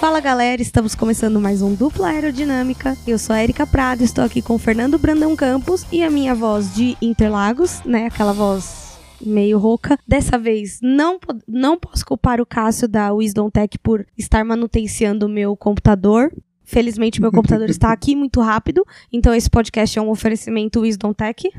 Fala galera, estamos começando mais um Dupla Aerodinâmica. Eu sou a Erika Prado, estou aqui com o Fernando Brandão Campos e a minha voz de Interlagos, né? Aquela voz meio rouca. Dessa vez, não, não posso culpar o Cássio da Wisdom Tech por estar manutenciando o meu computador. Felizmente, meu computador está aqui muito rápido, então esse podcast é um oferecimento Wisdom Tech.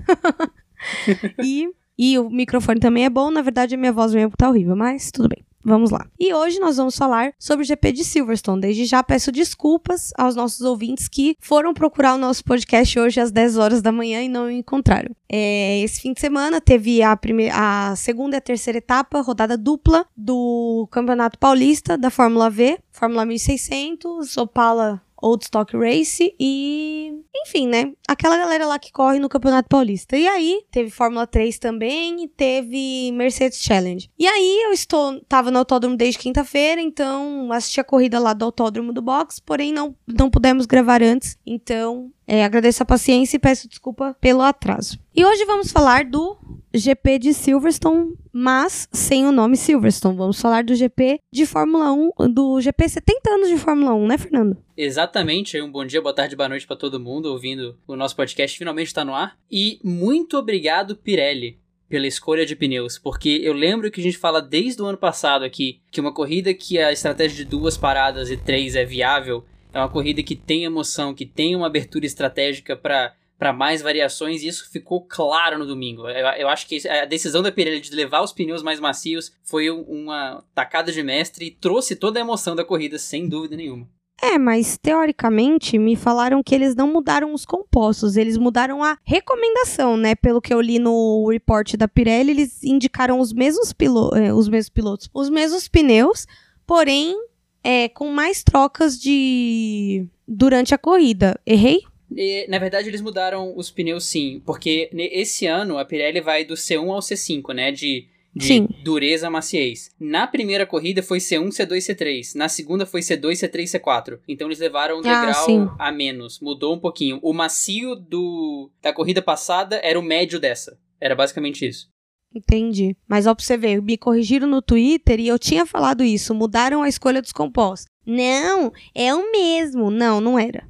e, e o microfone também é bom, na verdade a minha voz mesmo tá horrível, mas tudo bem. Vamos lá. E hoje nós vamos falar sobre o GP de Silverstone. Desde já peço desculpas aos nossos ouvintes que foram procurar o nosso podcast hoje às 10 horas da manhã e não o encontraram. É, esse fim de semana teve a, primeira, a segunda e a terceira etapa, rodada dupla do Campeonato Paulista da Fórmula V, Fórmula 1600, Opala Old Stock Race e. Enfim, né? Aquela galera lá que corre no Campeonato Paulista. E aí, teve Fórmula 3 também e teve Mercedes Challenge. E aí, eu estou. Tava no autódromo desde quinta-feira, então assisti a corrida lá do autódromo do box, porém não, não pudemos gravar antes. Então, é, agradeço a paciência e peço desculpa pelo atraso. E hoje vamos falar do GP de Silverstone, mas sem o nome Silverstone. Vamos falar do GP de Fórmula 1, do GP 70 anos de Fórmula 1, né, Fernando? Exatamente. Um bom dia, boa tarde, boa noite para todo mundo ouvindo o nosso podcast. Finalmente está no ar. E muito obrigado, Pirelli, pela escolha de pneus, porque eu lembro que a gente fala desde o ano passado aqui que uma corrida que a estratégia de duas paradas e três é viável é uma corrida que tem emoção, que tem uma abertura estratégica para para mais variações, e isso ficou claro no domingo. Eu, eu, acho que a decisão da Pirelli de levar os pneus mais macios foi uma tacada de mestre e trouxe toda a emoção da corrida, sem dúvida nenhuma. É, mas teoricamente me falaram que eles não mudaram os compostos, eles mudaram a recomendação, né? Pelo que eu li no report da Pirelli, eles indicaram os mesmos, pilo eh, os mesmos pilotos, os mesmos pneus, porém é, com mais trocas de. durante a corrida. Errei? Na verdade, eles mudaram os pneus sim, porque esse ano a Pirelli vai do C1 ao C5, né? De, de sim. dureza a maciez. Na primeira corrida foi C1, C2, C3. Na segunda foi C2, C3, C4. Então eles levaram um ah, degrau a menos. Mudou um pouquinho. O macio do, da corrida passada era o médio dessa. Era basicamente isso. Entendi. Mas ó, pra você ver, me corrigiram no Twitter e eu tinha falado isso. Mudaram a escolha dos compostos. Não, é o mesmo. Não, não era.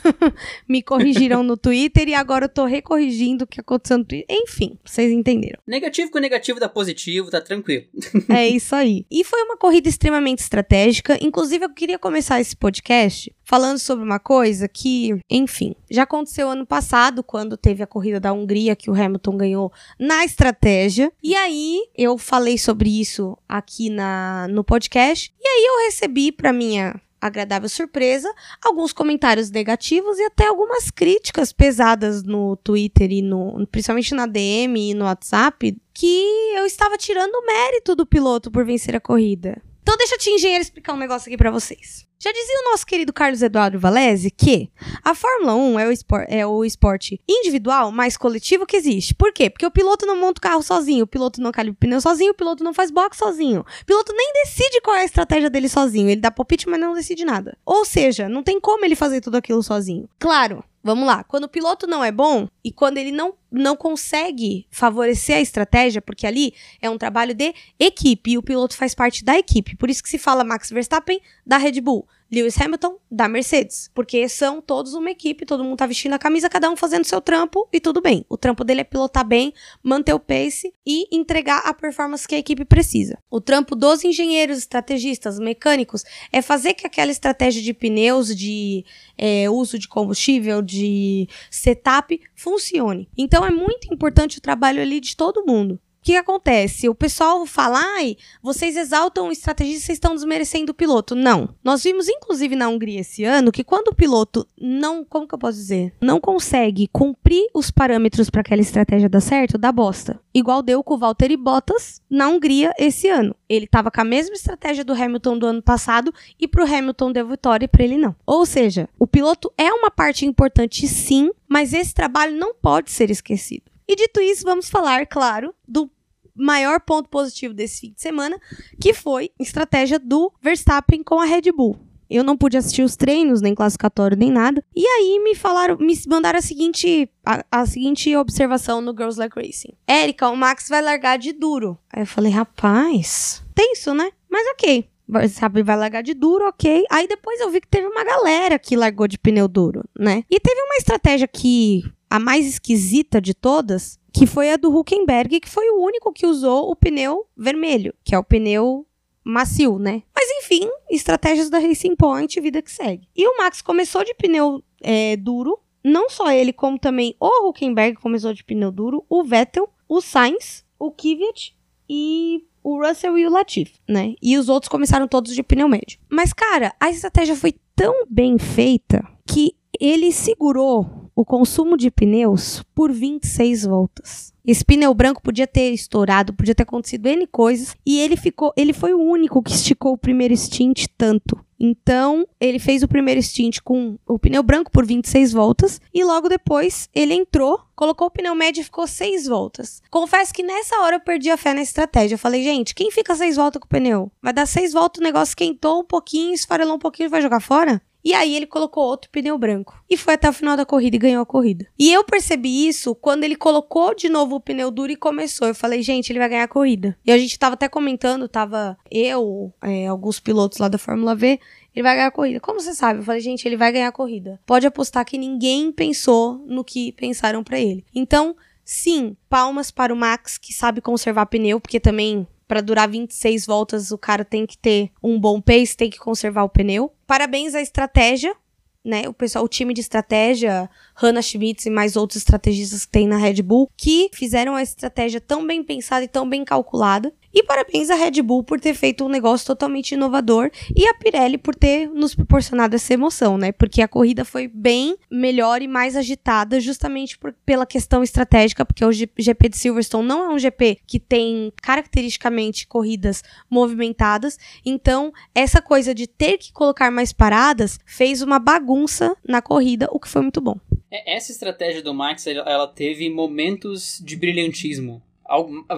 me corrigiram no Twitter e agora eu tô recorrigindo o que aconteceu no Twitter. Enfim, vocês entenderam. Negativo com negativo dá positivo, tá tranquilo. é isso aí. E foi uma corrida extremamente estratégica. Inclusive, eu queria começar esse podcast falando sobre uma coisa que, enfim, já aconteceu ano passado, quando teve a corrida da Hungria, que o Hamilton ganhou na estratégia. E aí, eu falei sobre isso aqui na, no podcast. E aí, eu recebi para minha agradável surpresa, alguns comentários negativos e até algumas críticas pesadas no Twitter e no, principalmente na DM e no WhatsApp, que eu estava tirando o mérito do piloto por vencer a corrida. Então deixa a engenheiro explicar um negócio aqui para vocês. Já dizia o nosso querido Carlos Eduardo Valese que a Fórmula 1 é o, é o esporte individual mais coletivo que existe. Por quê? Porque o piloto não monta o carro sozinho, o piloto não calibra o pneu sozinho, o piloto não faz box sozinho. O piloto nem decide qual é a estratégia dele sozinho. Ele dá palpite, mas não decide nada. Ou seja, não tem como ele fazer tudo aquilo sozinho. Claro, Vamos lá. Quando o piloto não é bom e quando ele não, não consegue favorecer a estratégia, porque ali é um trabalho de equipe e o piloto faz parte da equipe. Por isso que se fala Max Verstappen da Red Bull. Lewis Hamilton da Mercedes, porque são todos uma equipe, todo mundo tá vestindo a camisa, cada um fazendo seu trampo e tudo bem. O trampo dele é pilotar bem, manter o pace e entregar a performance que a equipe precisa. O trampo dos engenheiros, estrategistas, mecânicos é fazer que aquela estratégia de pneus, de é, uso de combustível, de setup funcione. Então é muito importante o trabalho ali de todo mundo. O que acontece? O pessoal fala, ai, vocês exaltam o estrategista, vocês estão desmerecendo o piloto. Não. Nós vimos, inclusive, na Hungria esse ano, que quando o piloto não, como que eu posso dizer? Não consegue cumprir os parâmetros para aquela estratégia dar certo, dá bosta. Igual deu com o Valtteri Bottas na Hungria esse ano. Ele estava com a mesma estratégia do Hamilton do ano passado e pro Hamilton deu vitória e para ele não. Ou seja, o piloto é uma parte importante sim, mas esse trabalho não pode ser esquecido. E dito isso, vamos falar, claro, do maior ponto positivo desse fim de semana, que foi a estratégia do Verstappen com a Red Bull. Eu não pude assistir os treinos, nem classificatório, nem nada. E aí me falaram, me mandaram a seguinte, a, a seguinte observação no Girls Like Racing. Érica, o Max vai largar de duro. Aí eu falei, rapaz, tenso, né? Mas ok. Verstappen vai largar de duro, ok. Aí depois eu vi que teve uma galera que largou de pneu duro, né? E teve uma estratégia que a mais esquisita de todas, que foi a do Huckenberg, que foi o único que usou o pneu vermelho, que é o pneu macio, né? Mas enfim, estratégias da Racing Point, vida que segue. E o Max começou de pneu é, duro, não só ele, como também o Huckenberg começou de pneu duro, o Vettel, o Sainz, o Kvyat e o Russell e o Latifi, né? E os outros começaram todos de pneu médio. Mas, cara, a estratégia foi tão bem feita que ele segurou o consumo de pneus por 26 voltas. Esse pneu branco podia ter estourado, podia ter acontecido N coisas, e ele ficou, ele foi o único que esticou o primeiro stint tanto. Então, ele fez o primeiro stint com o pneu branco por 26 voltas e logo depois ele entrou, colocou o pneu médio e ficou 6 voltas. Confesso que nessa hora eu perdi a fé na estratégia. Eu falei, gente, quem fica 6 voltas com o pneu? Vai dar 6 voltas, o negócio esquentou um pouquinho, esfarelou um pouquinho e vai jogar fora? E aí ele colocou outro pneu branco. E foi até o final da corrida e ganhou a corrida. E eu percebi isso quando ele colocou de novo o pneu duro e começou. Eu falei, gente, ele vai ganhar a corrida. E a gente tava até comentando, tava eu, é, alguns pilotos lá da Fórmula V, ele vai ganhar a corrida. Como você sabe? Eu falei, gente, ele vai ganhar a corrida. Pode apostar que ninguém pensou no que pensaram para ele. Então, sim, palmas para o Max, que sabe conservar pneu, porque também para durar 26 voltas, o cara tem que ter um bom pace, tem que conservar o pneu. Parabéns à estratégia, né? O pessoal, o time de estratégia, Hannah Schmitz e mais outros estrategistas que tem na Red Bull, que fizeram a estratégia tão bem pensada e tão bem calculada. E parabéns à Red Bull por ter feito um negócio totalmente inovador e a Pirelli por ter nos proporcionado essa emoção, né? Porque a corrida foi bem melhor e mais agitada justamente por, pela questão estratégica, porque o GP de Silverstone não é um GP que tem caracteristicamente corridas movimentadas. Então, essa coisa de ter que colocar mais paradas fez uma bagunça na corrida, o que foi muito bom. É, essa estratégia do Max, ela teve momentos de brilhantismo.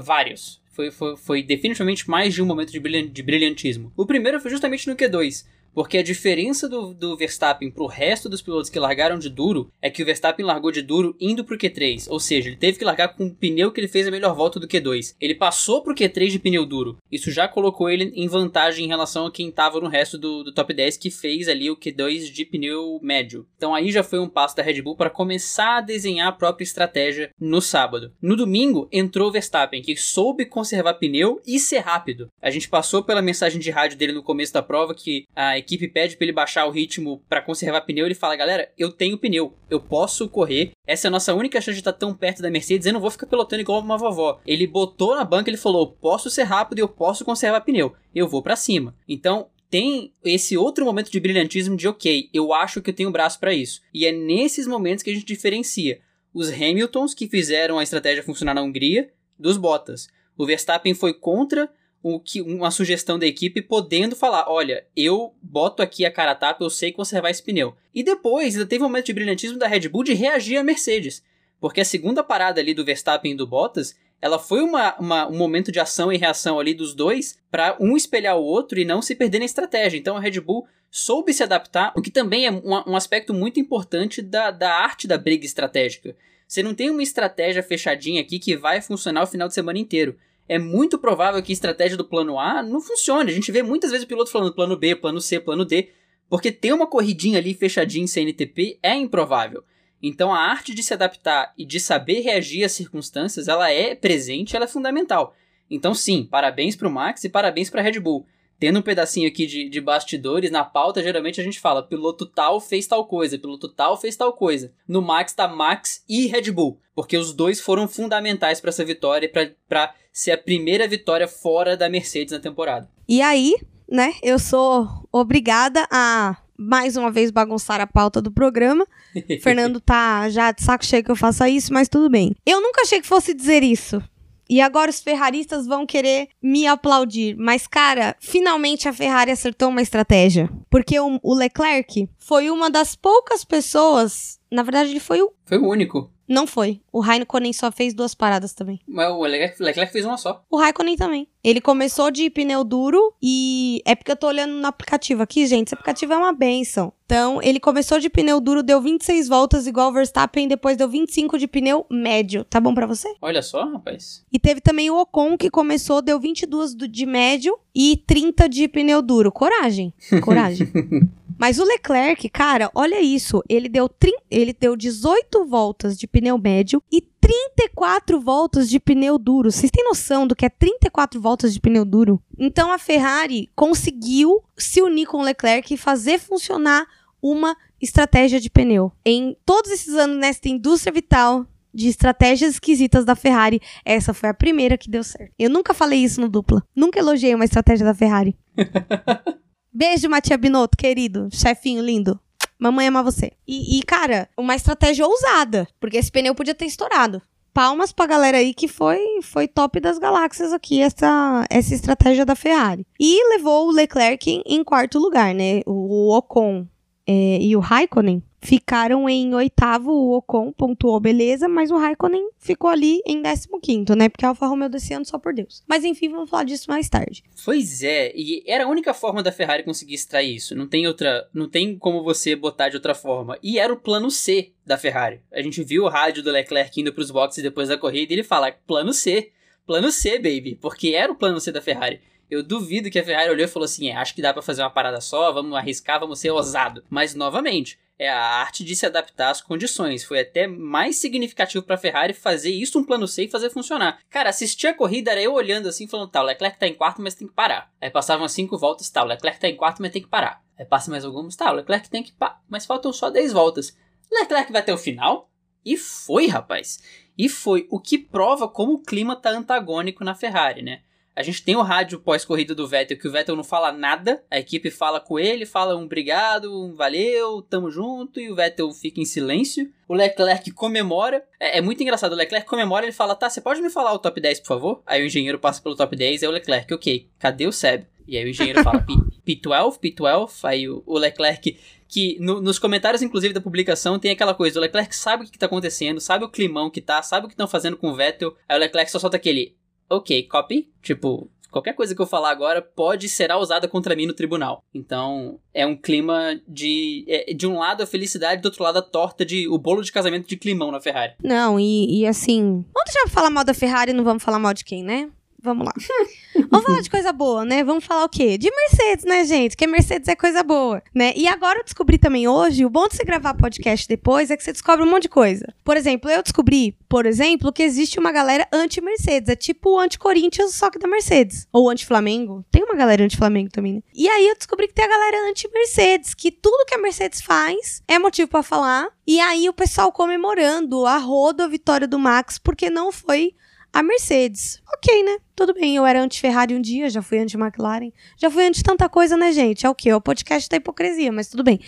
Vários. Foi, foi, foi, definitivamente mais de um momento de, brilhantismo. O primeiro foi justamente no Q2, porque a diferença do, do Verstappen pro resto dos pilotos que largaram de duro é que o Verstappen largou de duro indo pro Q3. Ou seja, ele teve que largar com um pneu que ele fez a melhor volta do Q2. Ele passou pro Q3 de pneu duro. Isso já colocou ele em vantagem em relação a quem tava no resto do, do top 10 que fez ali o Q2 de pneu médio. Então aí já foi um passo da Red Bull para começar a desenhar a própria estratégia no sábado. No domingo entrou o Verstappen, que soube conservar pneu e ser rápido. A gente passou pela mensagem de rádio dele no começo da prova que a equipe pede para ele baixar o ritmo para conservar pneu, ele fala: "Galera, eu tenho pneu, eu posso correr. Essa é a nossa única chance de estar tão perto da Mercedes, eu não vou ficar pilotando igual uma vovó". Ele botou na banca, ele falou: "Posso ser rápido eu posso conservar pneu. Eu vou para cima". Então, tem esse outro momento de brilhantismo de ok, eu acho que eu tenho braço para isso. E é nesses momentos que a gente diferencia os Hamiltons que fizeram a estratégia funcionar na Hungria dos Bottas. O Verstappen foi contra o que uma sugestão da equipe podendo falar, olha, eu boto aqui a cara a tapa, eu sei conservar esse pneu. E depois ainda teve um momento de brilhantismo da Red Bull de reagir à Mercedes, porque a segunda parada ali do Verstappen e do Bottas, ela foi uma, uma um momento de ação e reação ali dos dois para um espelhar o outro e não se perder na estratégia. Então a Red Bull soube se adaptar, o que também é um, um aspecto muito importante da, da arte da briga estratégica. Você não tem uma estratégia fechadinha aqui que vai funcionar o final de semana inteiro é muito provável que a estratégia do plano A não funcione. A gente vê muitas vezes o piloto falando plano B, plano C, plano D, porque ter uma corridinha ali fechadinha em CNTP é improvável. Então a arte de se adaptar e de saber reagir às circunstâncias, ela é presente, ela é fundamental. Então sim, parabéns para o Max e parabéns para a Red Bull tendo um pedacinho aqui de, de bastidores, na pauta geralmente a gente fala piloto tal fez tal coisa, piloto tal fez tal coisa. No Max tá Max e Red Bull, porque os dois foram fundamentais para essa vitória e para ser a primeira vitória fora da Mercedes na temporada. E aí, né, eu sou obrigada a mais uma vez bagunçar a pauta do programa. Fernando tá já de saco cheio que eu faça isso, mas tudo bem. Eu nunca achei que fosse dizer isso, e agora os ferraristas vão querer me aplaudir. Mas, cara, finalmente a Ferrari acertou uma estratégia. Porque o, o Leclerc foi uma das poucas pessoas. Na verdade, ele foi o. Foi o único. Não foi. O Raikkonen só fez duas paradas também. Mas o Leclerc, Leclerc fez uma só. O Raikkonen também. Ele começou de pneu duro e é porque eu tô olhando no aplicativo aqui, gente. Esse aplicativo é uma benção. Então, ele começou de pneu duro, deu 26 voltas igual o Verstappen, depois deu 25 de pneu médio. Tá bom para você? Olha só, rapaz. E teve também o Ocon que começou, deu 22 de médio e 30 de pneu duro. Coragem. Coragem. Mas o Leclerc, cara, olha isso. Ele deu, ele deu 18 voltas de pneu médio e 34 voltas de pneu duro. Vocês têm noção do que é 34 voltas de pneu duro? Então a Ferrari conseguiu se unir com o Leclerc e fazer funcionar uma estratégia de pneu. Em todos esses anos nesta indústria vital de estratégias esquisitas da Ferrari, essa foi a primeira que deu certo. Eu nunca falei isso no dupla. Nunca elogiei uma estratégia da Ferrari. Beijo, Matia Binotto, querido. Chefinho lindo. Mamãe ama você. E, e, cara, uma estratégia ousada, porque esse pneu podia ter estourado. Palmas pra galera aí que foi, foi top das galáxias aqui, essa, essa estratégia da Ferrari. E levou o Leclerc em, quarto lugar, né? O Ocon é, e o Raikkonen ficaram em oitavo, o Ocon pontuou beleza, mas o Raikkonen ficou ali em décimo quinto, né? Porque a Alfa Romeo desse ano só por Deus. Mas enfim, vamos falar disso mais tarde. Pois é, e era a única forma da Ferrari conseguir extrair isso. Não tem outra, não tem como você botar de outra forma. E era o plano C da Ferrari. A gente viu o rádio do Leclerc indo para os boxes depois da corrida e ele fala: "Plano C, plano C, baby", porque era o plano C da Ferrari. Eu duvido que a Ferrari olhou e falou assim: é, acho que dá para fazer uma parada só, vamos arriscar, vamos ser ousado. Mas, novamente, é a arte de se adaptar às condições. Foi até mais significativo para a Ferrari fazer isso um plano C e fazer funcionar. Cara, assistir a corrida era eu olhando assim, falando: tá, o Leclerc tá em quarto, mas tem que parar. Aí passavam cinco voltas, tá, o Leclerc tá em quarto, mas tem que parar. Aí passa mais algumas, tá, o Leclerc tem que parar, mas faltam só 10 voltas. Leclerc vai até o final? E foi, rapaz. E foi o que prova como o clima tá antagônico na Ferrari, né? A gente tem o rádio pós-corrida do Vettel, que o Vettel não fala nada, a equipe fala com ele, fala um obrigado, um valeu, tamo junto, e o Vettel fica em silêncio. O Leclerc comemora. É, é, muito engraçado, o Leclerc comemora, ele fala, tá, você pode me falar o top 10, por favor? Aí o engenheiro passa pelo top 10, é o Leclerc, ok, cadê o Seb? E aí o engenheiro fala, P12, P12, aí o, Leclerc que no, nos comentários, inclusive, da publicação, tem aquela coisa: o Leclerc sabe o que, que tá acontecendo, sabe o climão que tá, sabe o que estão fazendo com o Vettel. Aí o Leclerc só solta aquele ok, copy. Tipo, qualquer coisa que eu falar agora pode será usada contra mim no tribunal. Então, é um clima de. É, de um lado a felicidade, do outro lado a torta de. o bolo de casamento de climão na Ferrari. Não, e, e assim. Vamos deixar pra falar mal da Ferrari não vamos falar mal de quem, né? Vamos lá. Vamos falar de coisa boa, né? Vamos falar o quê? De Mercedes, né, gente? Que Mercedes é coisa boa, né? E agora eu descobri também hoje, o bom de você gravar podcast depois é que você descobre um monte de coisa. Por exemplo, eu descobri, por exemplo, que existe uma galera anti-Mercedes. É tipo o anti-Corinthians, só que da Mercedes. Ou anti-Flamengo. Tem uma galera anti-Flamengo também, né? E aí eu descobri que tem a galera anti-Mercedes, que tudo que a Mercedes faz é motivo para falar. E aí o pessoal comemorando a roda a vitória do Max, porque não foi a Mercedes. Ok, né? Tudo bem, eu era anti-Ferrari um dia, já fui anti-McLaren, já fui anti tanta coisa, né, gente? É o quê? É o podcast da hipocrisia, mas tudo bem.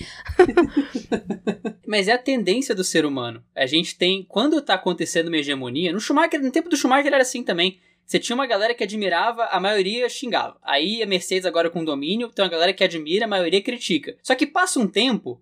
mas é a tendência do ser humano. A gente tem, quando tá acontecendo uma hegemonia, no Schumacher, no tempo do Schumacher era assim também. Você tinha uma galera que admirava, a maioria xingava. Aí a Mercedes agora com domínio, tem uma galera que admira, a maioria critica. Só que passa um tempo,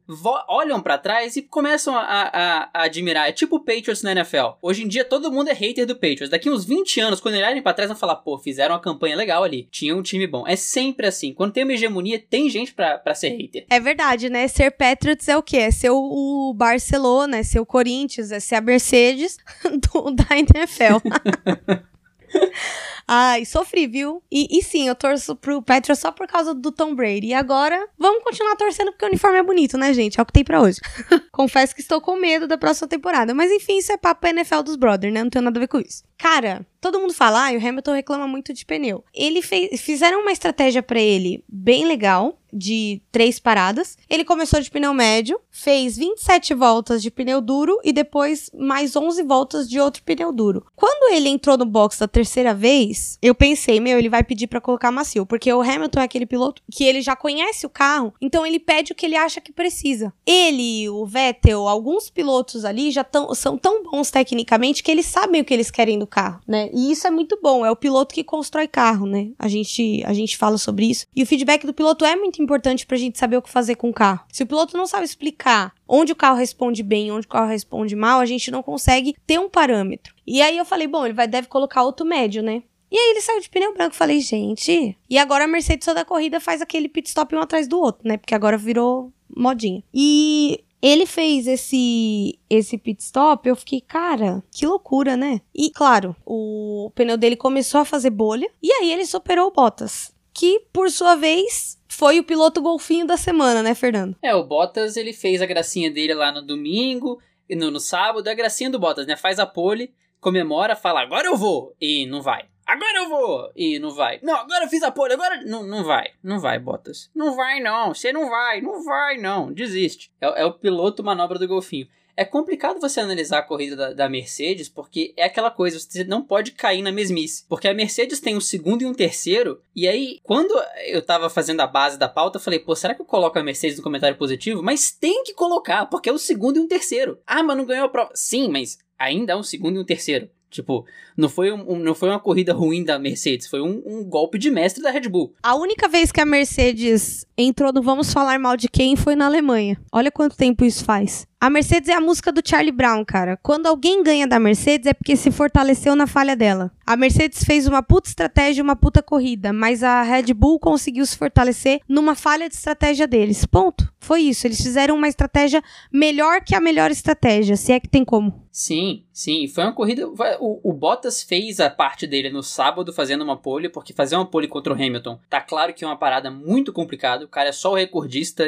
olham para trás e começam a, a, a, admirar. É tipo o Patriots na NFL. Hoje em dia todo mundo é hater do Patriots. Daqui uns 20 anos, quando olharem pra trás, vão falar, pô, fizeram uma campanha legal ali. Tinha um time bom. É sempre assim. Quando tem uma hegemonia, tem gente pra, pra ser hater. É verdade, né? Ser Patriots é o quê? É ser o, o Barcelona, é ser o Corinthians, é ser a Mercedes do, da NFL. Ai, sofri, viu? E, e, sim, eu torço pro Patriots só por causa do Tom Brady. E agora, vamos continuar torcendo porque o uniforme é bonito, né, gente? É o que tem pra hoje. Confesso que estou com medo da próxima temporada. Mas enfim, isso é papo NFL dos brothers, né? Não tem nada a ver com isso. Cara, todo mundo fala, ah, o Hamilton reclama muito de pneu. Ele fez, fizeram uma estratégia para ele bem legal, de três paradas. Ele começou de pneu médio, fez 27 voltas de pneu duro e depois mais 11 voltas de outro pneu duro. Quando ele entrou no box da terceira vez, eu pensei, meu, ele vai pedir para colocar macio, porque o Hamilton é aquele piloto que ele já conhece o carro, então ele pede o que ele acha que precisa. Ele, o Vettel, alguns pilotos ali já tão, são tão bons tecnicamente que eles sabem o que eles querem do carro, né? E isso é muito bom, é o piloto que constrói carro, né? A gente, a gente fala sobre isso. E o feedback do piloto é muito importante pra gente saber o que fazer com o carro. Se o piloto não sabe explicar onde o carro responde bem, onde o carro responde mal, a gente não consegue ter um parâmetro. E aí eu falei, bom, ele vai deve colocar outro médio, né? E aí ele saiu de pneu branco. Falei, gente. E agora a Mercedes toda a corrida faz aquele pit stop um atrás do outro, né? Porque agora virou modinha. E ele fez esse esse pit stop, eu fiquei, cara, que loucura, né? E claro, o pneu dele começou a fazer bolha e aí ele superou o Bottas, que por sua vez foi o piloto golfinho da semana, né, Fernando? É, o Bottas ele fez a gracinha dele lá no domingo, no, no sábado, a gracinha do Bottas, né? Faz a pole, comemora, fala, agora eu vou, e não vai. Agora eu vou! E não vai. Não, agora eu fiz a pole, agora. Não, não vai. Não vai, Bottas. Não vai, não. Você não vai. Não vai, não. Desiste. É, é o piloto manobra do golfinho. É complicado você analisar a corrida da, da, Mercedes, porque é aquela coisa, você não pode cair na mesmice. Porque a Mercedes tem um segundo e um terceiro, e aí, quando eu tava fazendo a base da pauta, eu falei, pô, será que eu coloco a Mercedes no comentário positivo? Mas tem que colocar, porque é o segundo e um terceiro. Ah, mas não ganhou a prova. Sim, mas ainda é um segundo e um terceiro. Tipo, não foi, um, não foi uma corrida ruim da Mercedes, foi um, um, golpe de mestre da Red Bull. A única vez que a Mercedes entrou no Vamos Falar Mal de Quem foi na Alemanha. Olha quanto tempo isso faz. A Mercedes é a música do Charlie Brown, cara. Quando alguém ganha da Mercedes é porque se fortaleceu na falha dela. A Mercedes fez uma puta estratégia, uma puta corrida, mas a Red Bull conseguiu se fortalecer numa falha de estratégia deles. Ponto. Foi isso. Eles fizeram uma estratégia melhor que a melhor estratégia, se é que tem como. Sim, sim. Foi uma corrida. O, o Bottas fez a parte dele no sábado fazendo uma pole, porque fazer uma pole contra o Hamilton tá claro que é uma parada muito complicada. O cara é só o recordista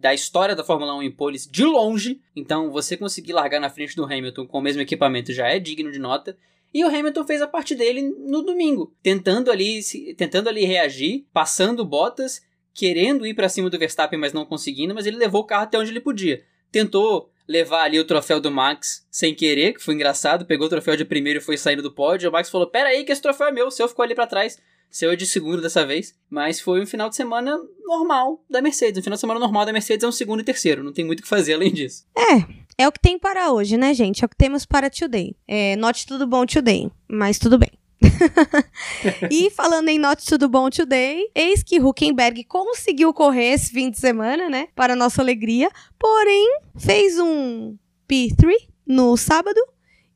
da história da Fórmula 1 em poles de longe. Então, você conseguir largar na frente do Hamilton com o mesmo equipamento já é digno de nota. E o Hamilton fez a parte dele no domingo, tentando ali, tentando ali reagir, passando botas, querendo ir para cima do Verstappen, mas não conseguindo, mas ele levou o carro até onde ele podia. Tentou levar ali o troféu do Max sem querer, que foi engraçado, pegou o troféu de primeiro e foi saindo do pódio. O Max falou: "Pera aí que esse troféu é meu, o seu ficou ali para trás". Seu é de segundo dessa vez, mas foi um final de semana normal da Mercedes. Um final de semana normal da Mercedes é um segundo e terceiro, não tem muito o que fazer além disso. É, é o que tem para hoje, né, gente? É o que temos para today. É, not tudo bom today, mas tudo bem. e falando em Not Tudo Bom Today, eis que Huckenberg conseguiu correr esse fim de semana, né? Para nossa alegria. Porém, fez um P3 no sábado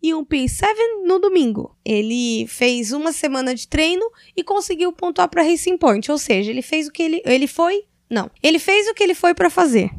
e um P7 no domingo. Ele fez uma semana de treino e conseguiu pontuar para Racing Point, ou seja, ele fez o que ele ele foi, não, ele fez o que ele foi para fazer.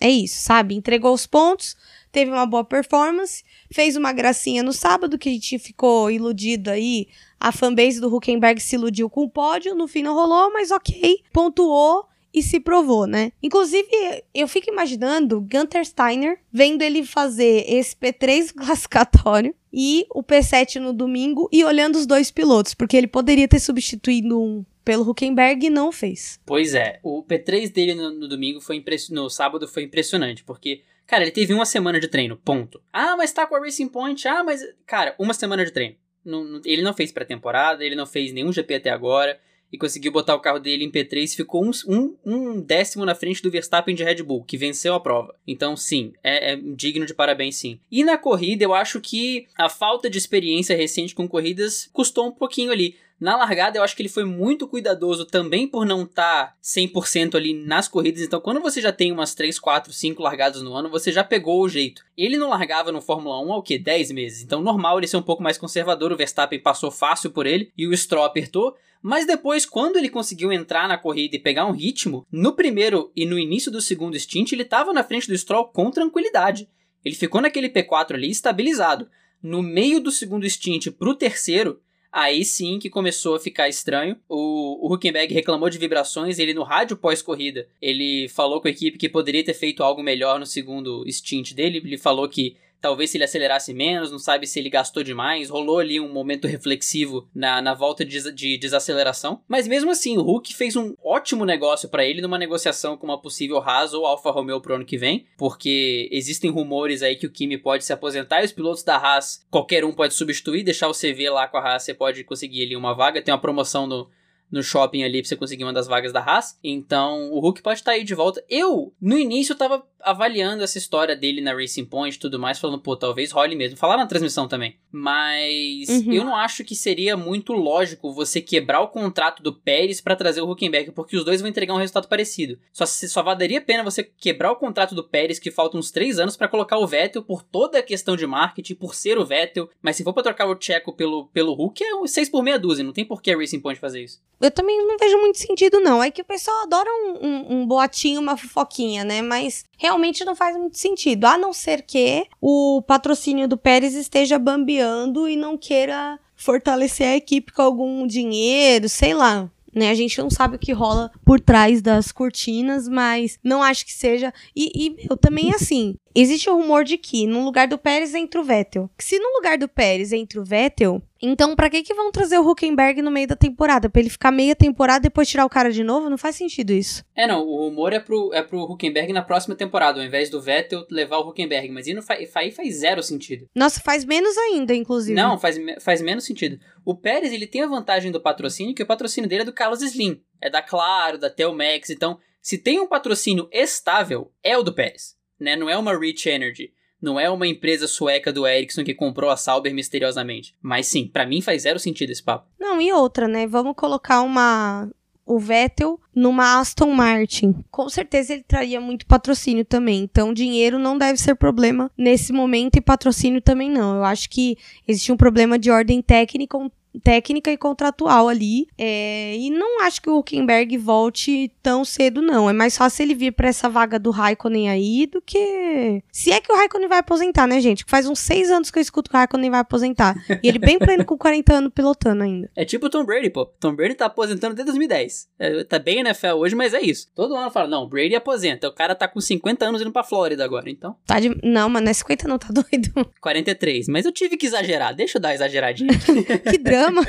É isso, sabe? Entregou os pontos, teve uma boa performance, fez uma gracinha no sábado que a gente ficou iludido aí. A fanbase do Huckenberg se iludiu com o pódio, no fim não rolou, mas ok, pontuou e se provou, né? Inclusive, eu fico imaginando Gunter Steiner vendo ele fazer esse P3 classificatório e o P7 no domingo e olhando os dois pilotos, porque ele poderia ter substituído um pelo Huckenberg e não fez. Pois é, o P3 dele no, no domingo foi no sábado foi impressionante, porque cara, ele teve uma semana de treino, ponto. Ah, mas tá com a Racing Point. Ah, mas cara, uma semana de treino. Não, não, ele não fez pré-temporada, ele não fez nenhum GP até agora e conseguiu botar o carro dele em P3 e ficou um, um, um, décimo na frente do Verstappen de Red Bull, que venceu a prova. Então, sim, é, é, digno de parabéns, sim. E na corrida, eu acho que a falta de experiência recente com corridas custou um pouquinho ali. Na largada, eu acho que ele foi muito cuidadoso também por não estar tá 100% ali nas corridas. Então, quando você já tem umas 3, 4, 5 largadas no ano, você já pegou o jeito. Ele não largava no Fórmula 1 há o quê? 10 meses. Então, normal ele ser um pouco mais conservador. O Verstappen passou fácil por ele e o Stroll apertou. Mas depois, quando ele conseguiu entrar na corrida e pegar um ritmo, no primeiro e no início do segundo stint, ele estava na frente do Stroll com tranquilidade. Ele ficou naquele P4 ali estabilizado. No meio do segundo stint o terceiro, aí sim que começou a ficar estranho. O, o Huckenberg reclamou de vibrações, ele no rádio pós-corrida, ele falou com a equipe que poderia ter feito algo melhor no segundo stint dele. Ele falou que Talvez se ele acelerasse menos, não sabe se ele gastou demais. Rolou ali um momento reflexivo na, na volta de, de desaceleração. Mas mesmo assim, o Hulk fez um ótimo negócio para ele numa negociação com uma possível Haas ou Alfa Romeo pro ano que vem. Porque existem rumores aí que o Kimi pode se aposentar e os pilotos da Haas, qualquer um pode substituir, deixar o CV lá com a Haas, você pode conseguir ali uma vaga. Tem uma promoção no, no shopping ali pra você conseguir uma das vagas da Haas. Então, o Hulk pode estar tá aí de volta. Eu, no início, tava avaliando essa história dele na Racing Point e tudo mais, falando, pô, talvez role mesmo. Falaram na transmissão também. Mas uhum. eu não acho que seria muito lógico você quebrar o contrato do Pérez para trazer o Huckenberg, porque os dois vão entregar um resultado parecido. Só, só valeria a pena você quebrar o contrato do Pérez, que falta uns três anos para colocar o Vettel por toda a questão de marketing, por ser o Vettel. Mas se for pra trocar o Checo pelo, pelo Hulk, é seis por meia dúzia. Não tem por que a Racing Point fazer isso. Eu também não vejo muito sentido, não. É que o pessoal adora um, um, um boatinho, uma fofoquinha, né? Mas realmente não faz muito sentido. A não ser que o patrocínio do Pérez esteja bambeando e não queira fortalecer a equipe com algum dinheiro, sei lá. Né? A gente não sabe o que rola por trás das cortinas, mas não acho que seja. E, e eu também, assim, existe o rumor de que no lugar do Pérez entra o Vettel. Se no lugar do Pérez entra o Vettel, então, pra que que vão trazer o Huckenberg no meio da temporada? Pra ele ficar meia temporada e depois tirar o cara de novo? Não faz sentido isso. É, não. O rumor é pro, é pro Huckenberg na próxima temporada, ao invés do Vettel levar o Huckenberg. Mas aí, faz, aí faz zero sentido. Nossa, faz menos ainda, inclusive. Não, faz, faz menos sentido. O Pérez, ele tem a vantagem do patrocínio, que o patrocínio dele é do Carlos Slim. É da Claro, da Telmex. Então, se tem um patrocínio estável, é o do Pérez. Né? Não é uma Rich Energy. Não é uma empresa sueca do Ericsson que comprou a Sauber misteriosamente. Mas sim, para mim faz zero sentido esse papo. Não, e outra, né? Vamos colocar uma o Vettel numa Aston Martin. Com certeza ele traria muito patrocínio também. Então, dinheiro não deve ser problema nesse momento e patrocínio também não. Eu acho que existe um problema de ordem técnica, técnica e contratual ali. É, e não acho que o Huckenberg volte tão cedo, não. É mais fácil ele vir para essa vaga do Raikkonen aí do que. Se é que o Raikkonen vai aposentar, né, gente? Faz uns seis anos que eu escuto que o Raikkonen vai aposentar. E ele bem pleno com 40 anos pilotando ainda. É tipo o Tom Brady, pô. Tom Brady tá aposentando desde 2010. É, tá bem NFL hoje, mas é isso. Todo ano fala, não, Brady aposenta. O cara tá com 50 anos indo pra Flórida agora, então. Tá de... Não, mas não é 50 não, tá doido. 43. Mas eu tive que exagerar. Deixa eu dar exageradinha. que drama programa.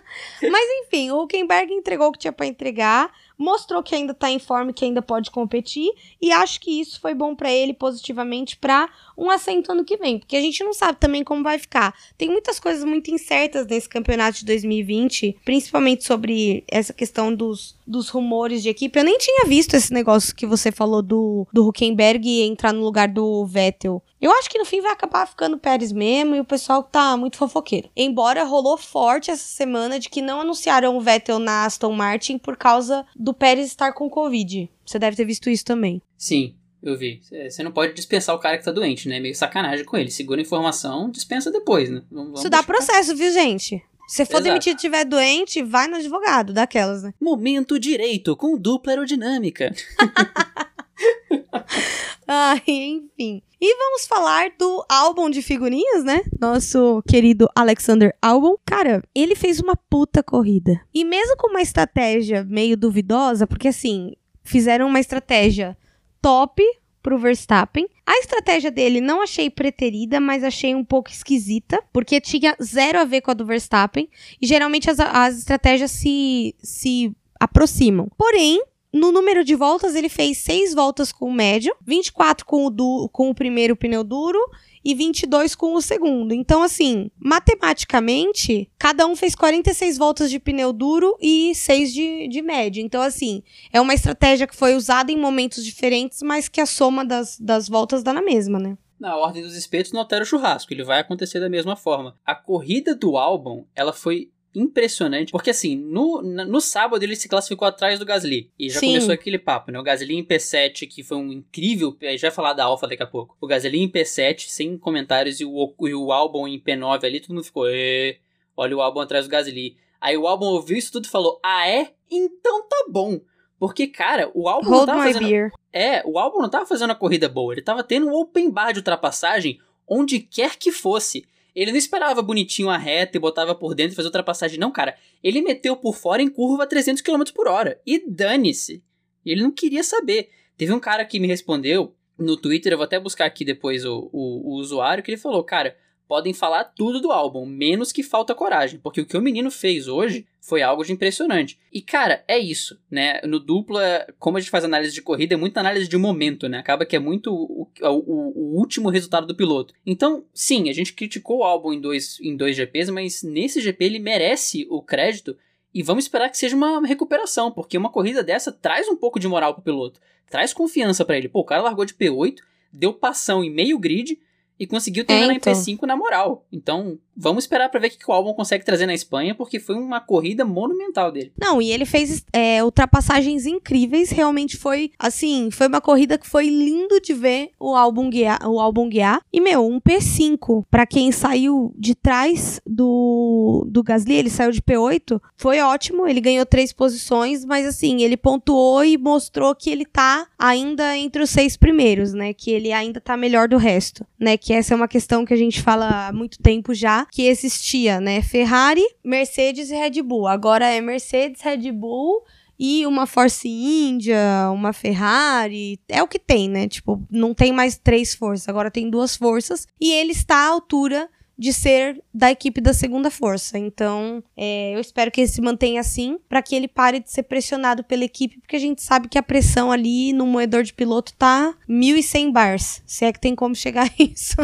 Mas enfim, o Huckenberg entregou o que tinha para entregar mostrou que ainda está em forma, que ainda pode competir, e acho que isso foi bom para ele positivamente para um assento ano que vem, porque a gente não sabe também como vai ficar. Tem muitas coisas muito incertas nesse campeonato de 2020, principalmente sobre essa questão dos, dos rumores de equipe. Eu nem tinha visto esse negócio que você falou do, do Huckenberg entrar no lugar do Vettel. Eu acho que no fim vai acabar ficando Pérez mesmo e o pessoal tá muito fofoqueiro. Embora rolou forte essa semana de que não anunciaram o Vettel na Aston Martin por causa do Pérez estar com Covid. Você deve ter visto isso também. Sim, eu vi. Você não pode dispensar o cara que tá doente, né? Meio sacanagem com ele. Segura a informação, dispensa depois, né? Vamos, isso dá processo, viu, gente? Se for Exato. demitido e estiver doente, vai no advogado, daquelas, né? Momento direito, com dupla aerodinâmica. Ai, enfim. E vamos falar do álbum de figurinhas, né? Nosso querido Alexander Albon. Cara, ele fez uma puta corrida. E mesmo com uma estratégia meio duvidosa, porque assim, fizeram uma estratégia top pro Verstappen. A estratégia dele não achei preterida, mas achei um pouco esquisita, porque tinha zero a ver com a do Verstappen. E geralmente as, as estratégias se, se aproximam. Porém, no número de voltas, ele fez 6 voltas com o médio, 24 com o, com o primeiro pneu duro e 22 com o segundo. Então, assim, matematicamente, cada um fez 46 voltas de pneu duro e 6 de, de médio. Então, assim, é uma estratégia que foi usada em momentos diferentes, mas que a soma das, das voltas dá na mesma, né? Na ordem dos espetos não altera o churrasco, ele vai acontecer da mesma forma. A corrida do álbum, ela foi impressionante, porque assim, no, no sábado ele se classificou atrás do Gasly, e já Sim. começou aquele papo, né? O Gasly em P7, que foi um incrível, a gente vai falar da Alfa daqui a pouco, o Gasly em P7, sem comentários, e o, e o álbum em P9 ali, todo mundo ficou, olha o álbum atrás do Gasly. Aí o álbum ouviu isso tudo e falou, ah é? Então tá bom. Porque, cara, o álbum Hold não tava fazendo... Beer. É, o álbum não tava fazendo uma corrida boa, ele tava tendo um open bar de ultrapassagem onde quer que fosse. Ele não esperava bonitinho a reta e botava por dentro e fazia ultrapassagem. Não, cara. Ele meteu por fora em curva a 300 km por hora. E dane-se. Ele não queria saber. Teve um cara que me respondeu no Twitter, eu vou até buscar aqui depois o, o, o usuário, que ele falou, cara, podem falar tudo do álbum, menos que falta coragem, porque o que o menino fez hoje foi algo de impressionante. E cara, é isso, né? No dupla, como a gente faz análise de corrida, é muita análise de momento, né? Acaba que é muito o, o, o último resultado do piloto. Então, sim, a gente criticou o álbum em dois, em dois GPs, mas nesse GP ele merece o crédito E vamos esperar que seja uma recuperação, porque uma corrida dessa traz um pouco de moral pro piloto. Traz confiança para ele. Pô, o cara largou de P8, deu passão em meio grid e conseguiu terminar é, então. em P5 na moral. Então, vamos esperar para ver o que o álbum consegue trazer na Espanha, porque foi uma corrida monumental dele. Não, e ele fez é, ultrapassagens incríveis, realmente foi, assim, foi uma corrida que foi lindo de ver o álbum guiar, o álbum guiar. E, meu, um P5, para quem saiu de trás do, do Gasly, ele saiu de P8, foi ótimo, ele ganhou três posições, mas, assim, ele pontuou e mostrou que ele tá ainda entre os seis primeiros, né, que ele ainda tá melhor do resto, né, que essa é uma questão que a gente fala há muito tempo já, que existia, né? Ferrari, Mercedes e Red Bull. Agora é Mercedes, Red Bull e uma Force India, uma Ferrari, é o que tem, né? Tipo, não tem mais três forças, agora tem duas forças e ele está à altura de ser da equipe da segunda força. Então, é, eu espero que ele se mantenha assim, para que ele pare de ser pressionado pela equipe, porque a gente sabe que a pressão ali no moedor de piloto tá 1.100 bars, se é que tem como chegar a isso.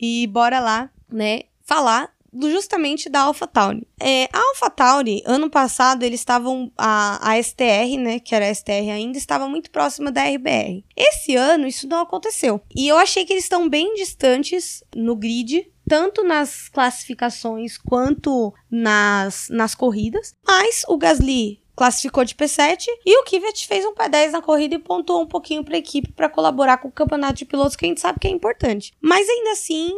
e bora lá, né, falar justamente da AlphaTauri. É, a AlphaTauri, ano passado, eles estavam. A, a STR, né? Que era a STR ainda, estava muito próxima da RBR. Esse ano, isso não aconteceu. E eu achei que eles estão bem distantes no grid tanto nas classificações quanto nas, nas corridas. Mas o Gasly classificou de P7 e o Kvyat fez um P10 na corrida e pontuou um pouquinho para a equipe para colaborar com o campeonato de pilotos que a gente sabe que é importante. Mas ainda assim,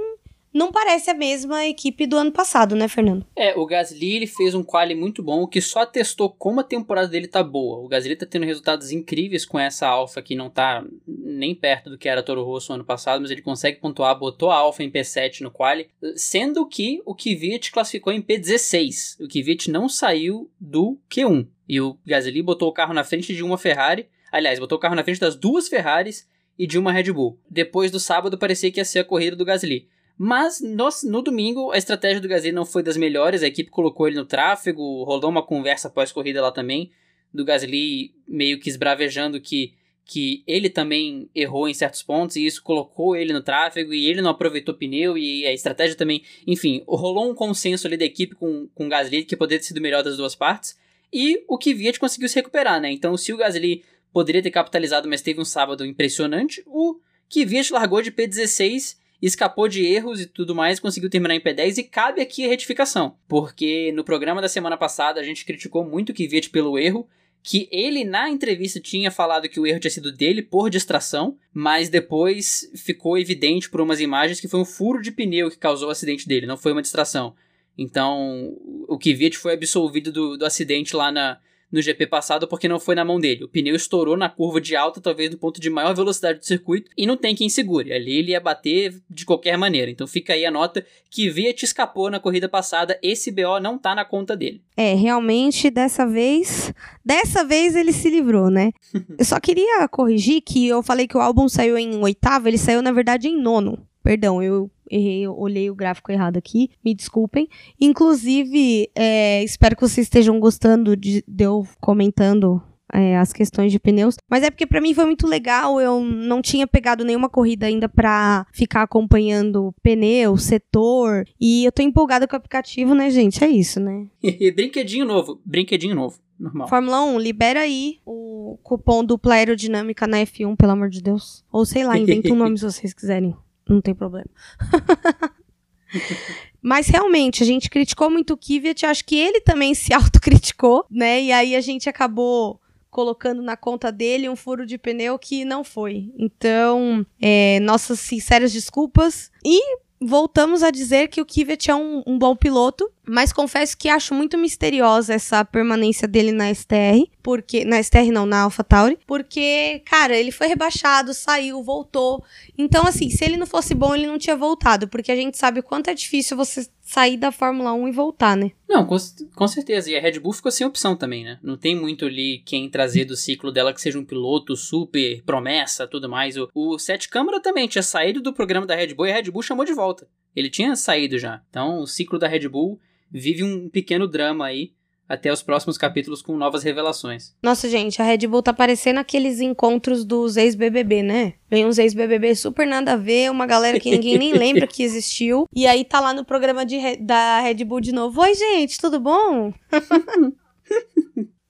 não parece a mesma equipe do ano passado, né, Fernando? É, o Gasly ele fez um quali muito bom, que só testou como a temporada dele tá boa. O Gasly tá tendo resultados incríveis com essa Alfa que não tá nem perto do que era Toro Rosso ano passado, mas ele consegue pontuar, botou a Alfa em P7 no quali, sendo que o Kvyat classificou em P16. O Kvyat não saiu do Q1. E o Gasly botou o carro na frente de uma Ferrari, aliás, botou o carro na frente das duas Ferraris e de uma Red Bull. Depois do sábado parecia que ia ser a corrida do Gasly. Mas no, no, domingo a estratégia do Gasly não foi das melhores, a equipe colocou ele no tráfego, rolou uma conversa pós-corrida lá também, do Gasly meio que esbravejando que, que ele também errou em certos pontos e isso colocou ele no tráfego e ele não aproveitou pneu e a estratégia também. Enfim, rolou um consenso ali da equipe com, com o Gasly que poderia ter sido melhor das duas partes e o Kvyat conseguiu se recuperar, né? Então, se o Gasly poderia ter capitalizado, mas teve um sábado impressionante, o Kvyat largou de P16 escapou de erros e tudo mais, conseguiu terminar em P10 e cabe aqui a retificação, porque no programa da semana passada a gente criticou muito o Kvyat pelo erro, que ele na entrevista tinha falado que o erro tinha sido dele por distração, mas depois ficou evidente por umas imagens que foi um furo de pneu que causou o acidente dele, não foi uma distração. Então, o Kvyat foi absolvido do, do acidente lá na, no GP passado porque não foi na mão dele. O pneu estourou na curva de alta, talvez no ponto de maior velocidade do circuito, e não tem quem segure. Ali ele ia bater de qualquer maneira. Então fica aí a nota que Viet escapou na corrida passada, esse BO não tá na conta dele. É, realmente dessa vez, dessa vez ele se livrou, né? eu só queria corrigir que eu falei que o álbum saiu em oitavo, ele saiu na verdade em nono. Perdão, eu errei, eu olhei o gráfico errado aqui, me desculpem. Inclusive, é, espero que vocês estejam gostando de, de eu comentando é, as questões de pneus. Mas é porque para mim foi muito legal. Eu não tinha pegado nenhuma corrida ainda pra ficar acompanhando pneu, setor. E eu tô empolgada com o aplicativo, né, gente? É isso, né? brinquedinho novo. Brinquedinho novo. Normal. Fórmula 1, libera aí o cupom dupla aerodinâmica na F1, pelo amor de Deus. Ou sei lá, inventa um nome se vocês quiserem não tem problema. Mas realmente, a gente criticou muito o Kvyat, acho que ele também se autocriticou, né? E aí a gente acabou colocando na conta dele um furo de pneu que não foi. Então, é, nossas sinceras desculpas. E voltamos a dizer que o Kvyat é um, um, bom piloto, mas confesso que acho muito misteriosa essa permanência dele na STR, porque na STR não, na AlphaTauri, porque, cara, ele foi rebaixado, saiu, voltou. Então, assim, se ele não fosse bom, ele não tinha voltado, porque a gente sabe o quanto é difícil você sair da Fórmula 1 e voltar, né? Não, com, com, certeza. E a Red Bull ficou sem opção também, né? Não tem muito ali quem trazer do ciclo dela que seja um piloto super promessa, tudo mais. O, o Sete Câmara também tinha saído do programa da Red Bull e a Red Bull chamou de volta. Ele tinha saído já. Então, o ciclo da Red Bull vive um pequeno drama aí até os próximos capítulos com novas revelações. Nossa, gente, a Red Bull tá parecendo aqueles encontros dos ex-BBB, né? Vem uns ex-BBB super nada a ver, uma galera que ninguém nem lembra que existiu. E aí tá lá no programa de, da Red Bull de novo. Oi, gente, tudo bom?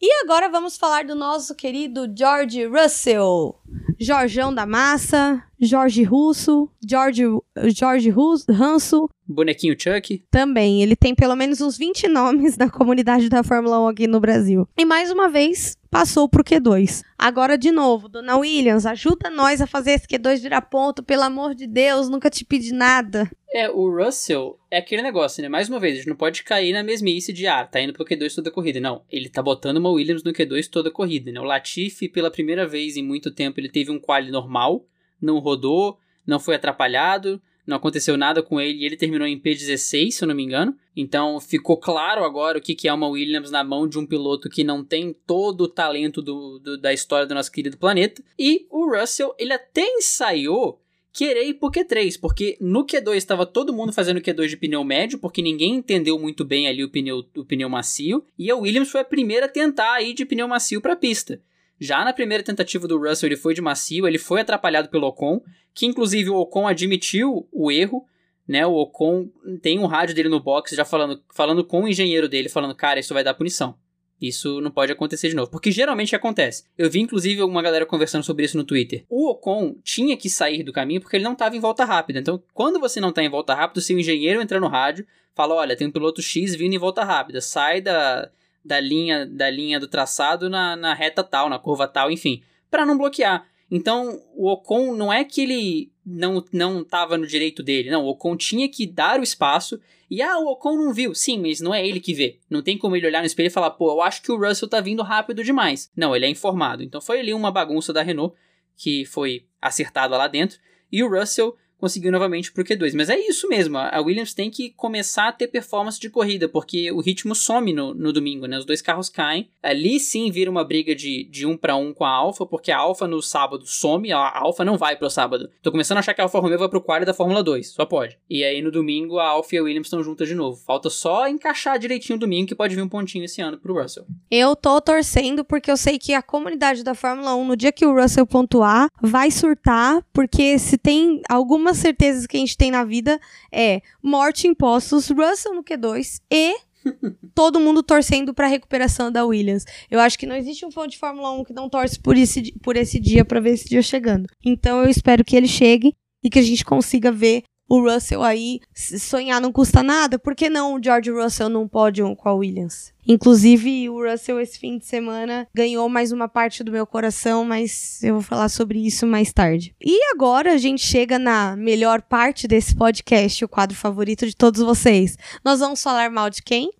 E agora vamos falar do nosso querido George Russell. Jorjão da Massa, Jorge Russo, George, George Russo, Ranço. Bonequinho Chuck. Também, ele tem pelo menos uns 20 nomes na comunidade da Fórmula 1 aqui no Brasil. E mais uma vez, passou pro Q2. Agora de novo, Dona Williams, ajuda nós a fazer esse Q2 virar ponto, pelo amor de Deus, nunca te pedi nada. É, o Russell é aquele negócio, né? Mais uma vez, a gente não pode cair na mesmice de, ah, tá indo pro Q2 toda a corrida. Não, ele tá botando uma Williams no Q2 toda a corrida, né? O Latifi, pela primeira vez em muito tempo, ele teve um quali normal, não rodou, não foi atrapalhado, não aconteceu nada com ele e ele terminou em P16, se eu não me engano. Então ficou claro agora o que, que é uma Williams na mão de um piloto que não tem todo o talento do, do, da história do nosso querido planeta. E o Russell, ele até ensaiou querer ir pro Q3, porque no Q2 estava todo mundo fazendo Q2 de pneu médio, porque ninguém entendeu muito bem ali o pneu, o pneu macio, e a Williams foi a primeira a tentar ir de pneu macio para a pista. Já na primeira tentativa do Russell, ele foi de macio, ele foi atrapalhado pelo Ocon, que inclusive o Ocon admitiu o erro, né? O Ocon tem um rádio dele no box já falando, falando com o engenheiro dele, falando, cara, isso vai dar punição. Isso não pode acontecer de novo. Porque geralmente acontece. Eu vi, inclusive, uma galera conversando sobre isso no Twitter. O Ocon tinha que sair do caminho porque ele não estava em volta rápida. Então, quando você não está em volta rápida, seu engenheiro entra no rádio, fala: olha, tem um piloto X vindo em volta rápida. Sai da, da linha da linha do traçado na, na reta tal, na curva tal, enfim, para não bloquear. Então, o Ocon não é que ele não não estava no direito dele, não, o Ocon tinha que dar o espaço e ah, o Ocon não viu. Sim, mas não é ele que vê. Não tem como ele olhar no espelho e falar, pô, eu acho que o Russell tá vindo rápido demais. Não, ele é informado. Então foi ali uma bagunça da Renault que foi acertada lá dentro e o Russell conseguiu novamente pro Q2. Mas é isso mesmo, a Williams tem que começar a ter performance de corrida, porque o ritmo some no, no domingo, né? Os dois carros caem. Ali sim vira uma briga de, de um para um com a Alfa, porque a Alfa no sábado some, a Alfa não vai pro sábado. Tô começando a achar que a Alfa Romeo vai pro quadro da Fórmula 2, só pode. E aí no domingo a Alfa e a Williams estão juntas de novo. Falta só encaixar direitinho o domingo, que pode vir um pontinho esse ano pro Russell. Eu tô torcendo porque eu sei que a comunidade da Fórmula 1, no dia que o Russell pontuar, vai surtar, porque se tem algumas certezas que a gente tem na vida é morte, impostos, Russell no Q2 e todo mundo torcendo para a recuperação da Williams. Eu acho que não existe um fã de Fórmula 1 que não torce por esse, por esse dia para ver esse dia chegando. Então eu espero que ele chegue e que a gente consiga ver o Russell aí sonhar não custa nada, por que não o George Russell num pódio com a Williams? Inclusive, o Russell esse fim de semana ganhou mais uma parte do meu coração, mas eu vou falar sobre isso mais tarde. E agora a gente chega na melhor parte desse podcast, o quadro favorito de todos vocês. Nós vamos falar mal de quem?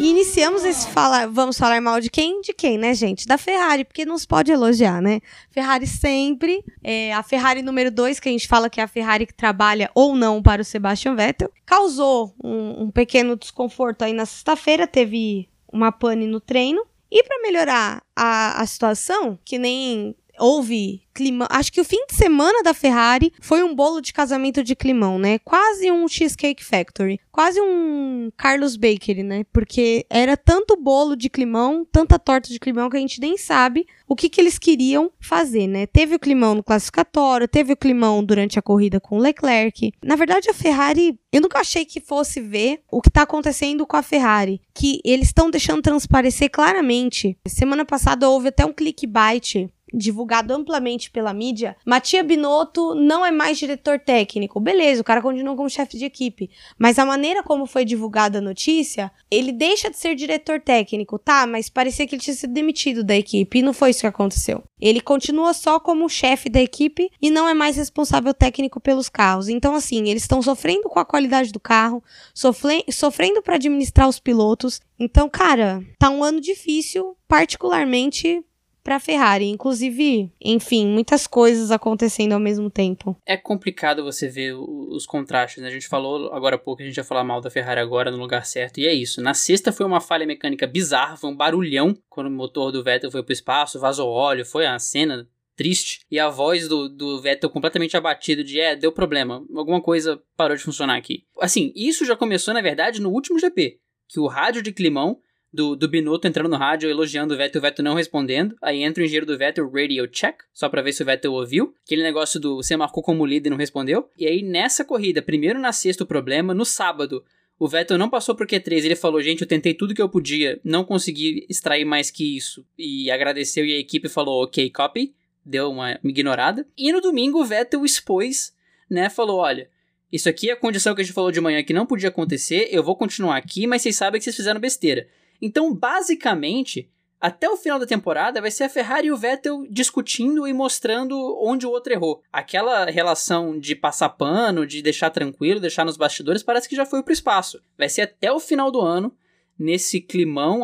E iniciamos esse falar, vamos falar mal de quem? De quem, né, gente? Da Ferrari, porque não se pode elogiar, né? Ferrari sempre, é, a Ferrari número 2, que a gente fala que é a Ferrari que trabalha ou não para o Sebastian Vettel, causou um, um pequeno desconforto aí na sexta-feira, teve uma pane no treino. E para melhorar a, a situação, que nem houve climão. Acho que o fim de semana da Ferrari foi um bolo de casamento de climão, né? Quase um Cheesecake Factory. Quase um Carlos Bakery, né? Porque era tanto bolo de climão, tanta torta de climão que a gente nem sabe o que, que eles queriam fazer, né? Teve o climão no classificatório, teve o climão durante a corrida com o Leclerc. Na verdade, a Ferrari, eu nunca achei que fosse ver o que está acontecendo com a Ferrari, que eles estão deixando transparecer claramente. Semana passada houve até um clickbait divulgado amplamente pela mídia, Matia Binotto não é mais diretor técnico. Beleza, o cara continua como chefe de equipe. Mas a maneira como foi divulgada a notícia, ele deixa de ser diretor técnico, tá? Mas parecia que ele tinha sido demitido da equipe e não foi isso que aconteceu. Ele continua só como chefe da equipe e não é mais responsável técnico pelos carros. Então, assim, eles estão sofrendo com a qualidade do carro, sofrendo para administrar os pilotos. Então, cara, tá um ano difícil, particularmente para a Ferrari. Inclusive, enfim, muitas coisas acontecendo ao mesmo tempo. É complicado você ver os contrastes, né? A gente falou agora há pouco, a gente ia falar mal da Ferrari agora no lugar certo, e é isso. Na sexta foi uma falha mecânica bizarra, foi um barulhão quando o motor do Vettel foi pro espaço, vazou óleo, foi a cena triste. E a voz do, do Vettel completamente abatido de, é, deu problema, alguma coisa parou de funcionar aqui. Assim, isso já começou, na verdade, no último GP, que o rádio de climão do, do Binotto entrando no rádio, elogiando o Vettel, o Vettel não respondendo. Aí entra o engenheiro do Vettel, radio check, só pra ver se o Vettel ouviu. Aquele negócio do você marcou como líder e não respondeu. E aí nessa corrida, primeiro na sexta o problema, no sábado, o Vettel não passou pro Q3, ele falou: gente, eu tentei tudo que eu podia, não consegui extrair mais que isso. E agradeceu e a equipe falou: ok, copy. Deu uma ignorada. E no domingo o Vettel expôs, né? Falou: olha. Isso aqui é a condição que a gente falou de manhã que não podia acontecer. Eu vou continuar aqui, mas vocês sabem que vocês fizeram besteira. Então, basicamente, até o final da temporada vai ser a Ferrari e o Vettel discutindo e mostrando onde o outro errou. Aquela relação de passar pano, de deixar tranquilo, deixar nos bastidores, parece que já foi pro espaço. Vai ser até o final do ano, nesse climão,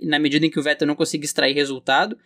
na medida em que o Vettel não consiga extrair resultado.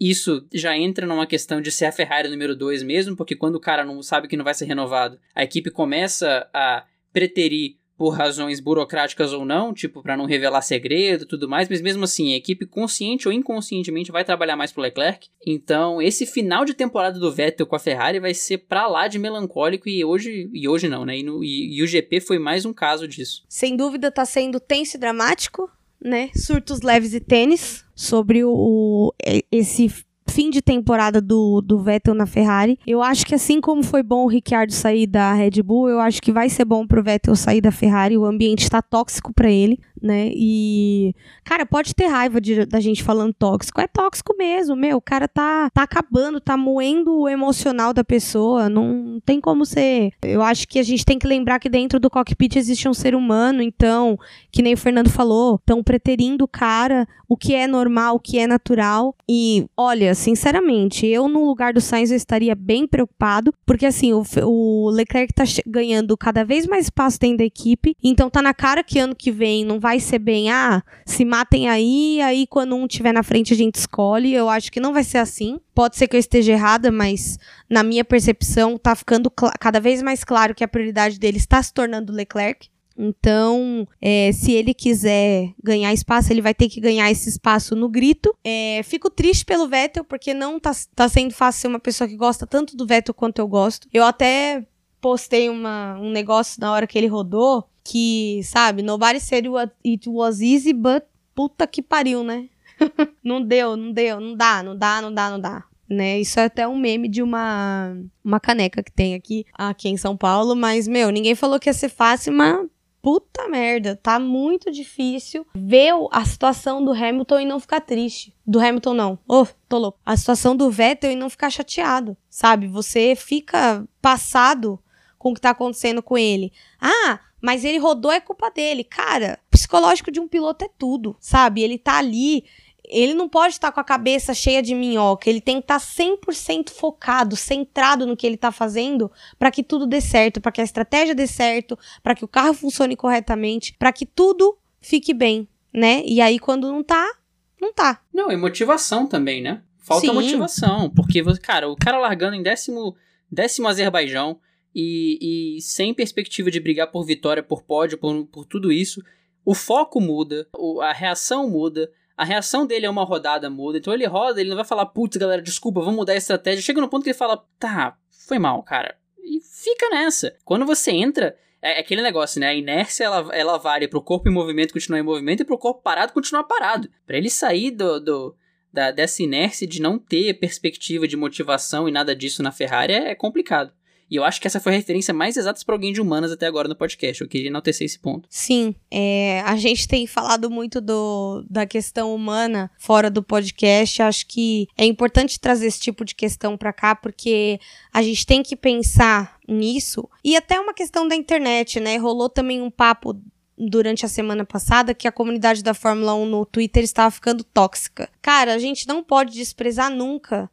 Isso já entra numa questão de ser a Ferrari número 2 mesmo, porque quando o cara não sabe que não vai ser renovado, a equipe começa a preterir por razões burocráticas ou não, tipo para não revelar segredo, tudo mais, mas mesmo assim, a equipe consciente ou inconscientemente vai trabalhar mais pro Leclerc. Então, esse final de temporada do Vettel com a Ferrari vai ser pra lá de melancólico e hoje e hoje não, né? E, no, e, e o GP foi mais um caso disso. Sem dúvida tá sendo tenso e dramático, né? Surtos leves e tênis sobre o, esse fim de temporada do, do Vettel na Ferrari. Eu acho que assim como foi bom o Ricciardo sair da Red Bull, eu acho que vai ser bom pro Vettel sair da Ferrari. O ambiente está tóxico para ele né? E, cara, pode ter raiva de, da gente falando tóxico. É tóxico mesmo, meu. O cara tá, tá acabando, tá moendo o emocional da pessoa. Não tem como ser. Eu acho que a gente tem que lembrar que dentro do cockpit existe um ser humano, então, que nem o Fernando falou, estão preterindo o cara, o que é normal, o que é natural. E, olha, sinceramente, eu no lugar do Sainz eu estaria bem preocupado, porque assim, o, o Leclerc tá ganhando cada vez mais espaço dentro da equipe, então tá na cara que ano que vem não vai ser bem, ah, se matem aí, aí quando um tiver na frente a gente escolhe. Eu acho que não vai ser assim. Pode ser que eu esteja errada, mas na minha percepção tá ficando cada vez mais claro que a prioridade dele está se tornando Leclerc. Então, é, se ele quiser ganhar espaço, ele vai ter que ganhar esse espaço no grito. É, fico triste pelo Vettel, porque não tá, tá sendo fácil ser uma pessoa que gosta tanto do Vettel quanto eu gosto. Eu até postei uma, um negócio na hora que ele rodou, que, sabe, nobody said it was easy, but puta que pariu, né? não deu, não deu, não dá, não dá, não dá, não dá. Né? Isso é até um meme de uma, uma caneca que tem aqui, aqui em São Paulo, mas, meu, ninguém falou que ia ser fácil, mas puta merda, tá muito difícil ver a situação do Hamilton e não ficar triste. Do Hamilton não. Oh, tô louco. A situação do Vettel e não ficar chateado, sabe? Você fica passado com o que tá acontecendo com ele. Ah, mas ele rodou é culpa dele. Cara, psicológico de um piloto é tudo, sabe? Ele tá ali, ele não pode estar com a cabeça cheia de minhoca, ele tem que estar 100% focado, centrado no que ele tá fazendo para que tudo dê certo, para que a estratégia dê certo, para que o carro funcione corretamente, para que tudo fique bem, né? E aí quando não tá, não tá. Não, e motivação também, né? Falta Sim. motivação, porque cara, o cara largando em décimo, décimo Azerbaijão, e, e sem perspectiva de brigar por vitória, por pódio, por, por tudo isso, o foco muda, a reação muda, a reação dele é uma rodada muda, então ele roda, ele não vai falar, putz, galera, desculpa, vamos mudar a estratégia. Chega no ponto que ele fala, tá, foi mal, cara. E fica nessa. Quando você entra, é, é aquele negócio, né? A inércia ela, ela vale pro corpo em movimento continuar em movimento e pro corpo parado continuar parado. Para ele sair do, do da, dessa inércia de não ter perspectiva de motivação e nada disso na Ferrari é, é complicado. E eu acho que essa foi a referência mais exata para alguém de humanas até agora no podcast. Eu queria enaltecer esse ponto. Sim, é, a gente tem falado muito do, da questão humana fora do podcast. Acho que é importante trazer esse tipo de questão para cá, porque a gente tem que pensar nisso. E até uma questão da internet, né? Rolou também um papo durante a semana passada que a comunidade da Fórmula 1 no Twitter estava ficando tóxica. Cara, a gente não pode desprezar nunca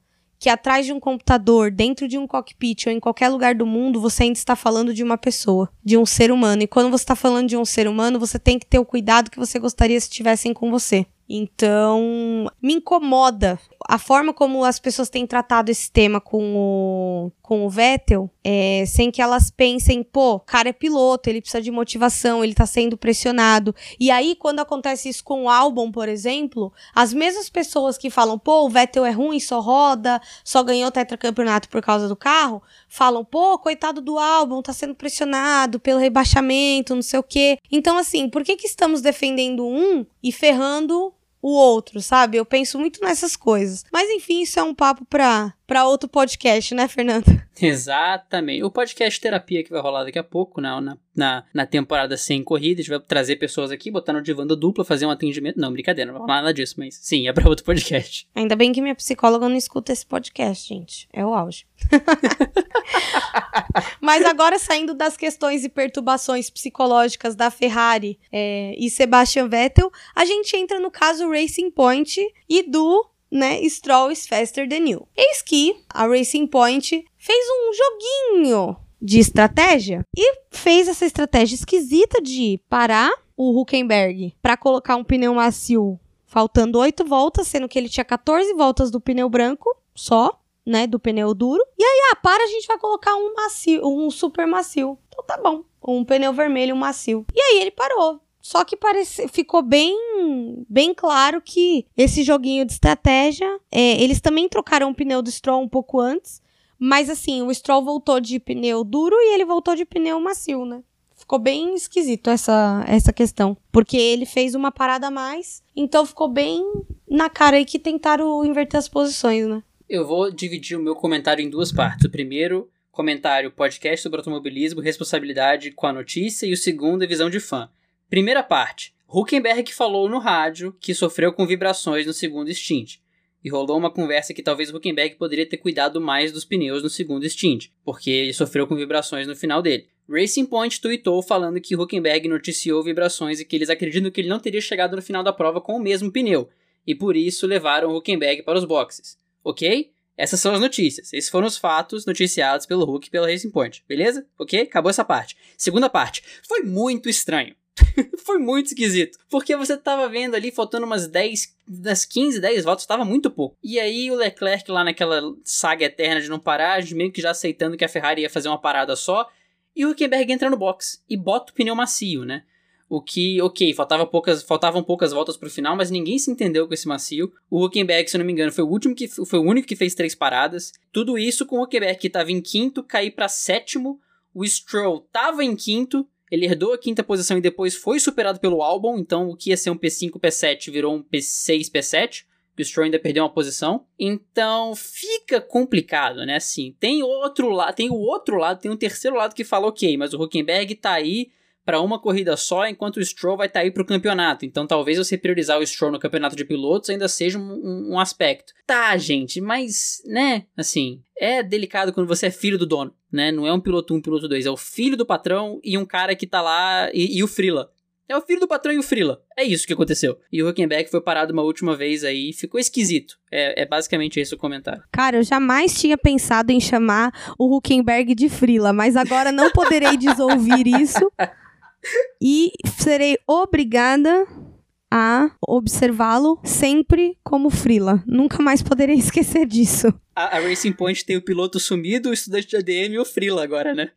que atrás de um computador, dentro de um cockpit ou em qualquer lugar do mundo, você ainda está falando de uma pessoa, de um ser humano. E quando você está falando de um ser humano, você tem que ter o cuidado que você gostaria se tivessem com você. Então, me incomoda a forma como as pessoas têm tratado esse tema com o, com o Vettel, é, sem que elas pensem, pô, o cara é piloto, ele precisa de motivação, ele tá sendo pressionado. E aí, quando acontece isso com o álbum, por exemplo, as mesmas pessoas que falam, pô, o Vettel é ruim, só roda, só ganhou tetracampeonato por causa do carro, falam, pô, coitado do álbum, tá sendo pressionado pelo rebaixamento, não sei o quê. Então, assim, por que que estamos defendendo um e ferrando o outro, sabe? Eu penso muito nessas coisas. Mas enfim, isso é um papo pra, pra outro podcast, né, Fernando? Exatamente. O podcast terapia que vai rolar daqui a pouco, na, na, na temporada sem corrida, a gente vai trazer pessoas aqui, botar no divã dupla, fazer um atendimento. Não, brincadeira, não vai rolar nada disso, mas sim, é pra outro podcast. Ainda bem que minha psicóloga não escuta esse podcast, gente. É o auge. Mas agora, saindo das questões e perturbações psicológicas da Ferrari é, e Sebastian Vettel, a gente entra no caso Racing Point e do né, Stroll is faster than you. Eis que a Racing Point fez um joguinho de estratégia e fez essa estratégia esquisita de parar o Huckenberg para colocar um pneu macio faltando 8 voltas, sendo que ele tinha 14 voltas do pneu branco só né, do pneu duro. E aí, ah, para, a gente vai colocar um macio, um super macio. Então tá bom, um pneu vermelho, um macio. E aí ele parou. Só que parece, ficou bem, bem claro que esse joguinho de estratégia, é, eles também trocaram o pneu do Stroll um pouco antes, mas assim, o Stroll voltou de pneu duro e ele voltou de pneu macio, né? Ficou bem esquisito essa, essa questão. Porque ele fez uma parada a mais, então ficou bem na cara aí que tentaram inverter as posições, né? Eu vou dividir o meu comentário em duas partes. O primeiro, comentário podcast sobre automobilismo, responsabilidade com a notícia, e o segundo é visão de fã. Primeira parte. Huckenberg falou no rádio que sofreu com vibrações no segundo stint. E rolou uma conversa que talvez Huckenberg poderia ter cuidado mais dos pneus no segundo stint, porque ele sofreu com vibrações no final dele. Racing Point tweetou falando que Huckenberg noticiou vibrações e que eles acreditam que ele não teria chegado no final da prova com o mesmo pneu, e por isso levaram Huckenberg para os boxes ok? Essas são as notícias. Esses foram os fatos noticiados pelo Hulk e pela Racing Point, beleza? Ok? Acabou essa parte. Segunda parte. Foi muito estranho. foi muito esquisito. Porque você tava vendo ali, faltando umas 10, das 15, 10 voltas, tava muito pouco. E aí o Leclerc lá naquela saga eterna de não parar, meio que já aceitando que a Ferrari ia fazer uma parada só. E o Huckenberg entra no box e bota o pneu macio, né? O que, ok, faltava poucas, faltavam poucas voltas pro final, mas ninguém se entendeu com esse macio. O Huckenberg, se eu não me engano, foi o último que foi o único que fez três paradas. Tudo isso com o Huckenberg que estava em quinto, cair para sétimo. O Stroll estava em quinto, ele herdou a quinta posição e depois foi superado pelo Albon, então o que ia ser um P5, P7 virou um P6, P7. O Stroll ainda perdeu uma posição. Então fica complicado, né? Assim, tem outro lado, tem o outro lado, tem um terceiro lado que fala, ok, mas o Huckenberg tá aí para uma corrida só, enquanto o Stroll vai estar tá aí para o campeonato. Então talvez você priorizar o Stroll no campeonato de pilotos ainda seja um, um, aspecto. Tá, gente, mas, né, assim, é delicado quando você é filho do dono, né? Não é um piloto 1, um, piloto 2, é o filho do patrão e um cara que tá lá e, e o Frila. É o filho do patrão e o Frila. É isso que aconteceu. E o Huckenberg foi parado uma última vez aí ficou esquisito. É, é, basicamente esse o comentário. Cara, eu jamais tinha pensado em chamar o Huckenberg de Frila, mas agora não poderei desouvir isso. E serei obrigada a observá-lo sempre como frila. Nunca mais poderei esquecer disso. A, a, Racing Point tem o piloto sumido, o estudante de ADM e o frila agora, né?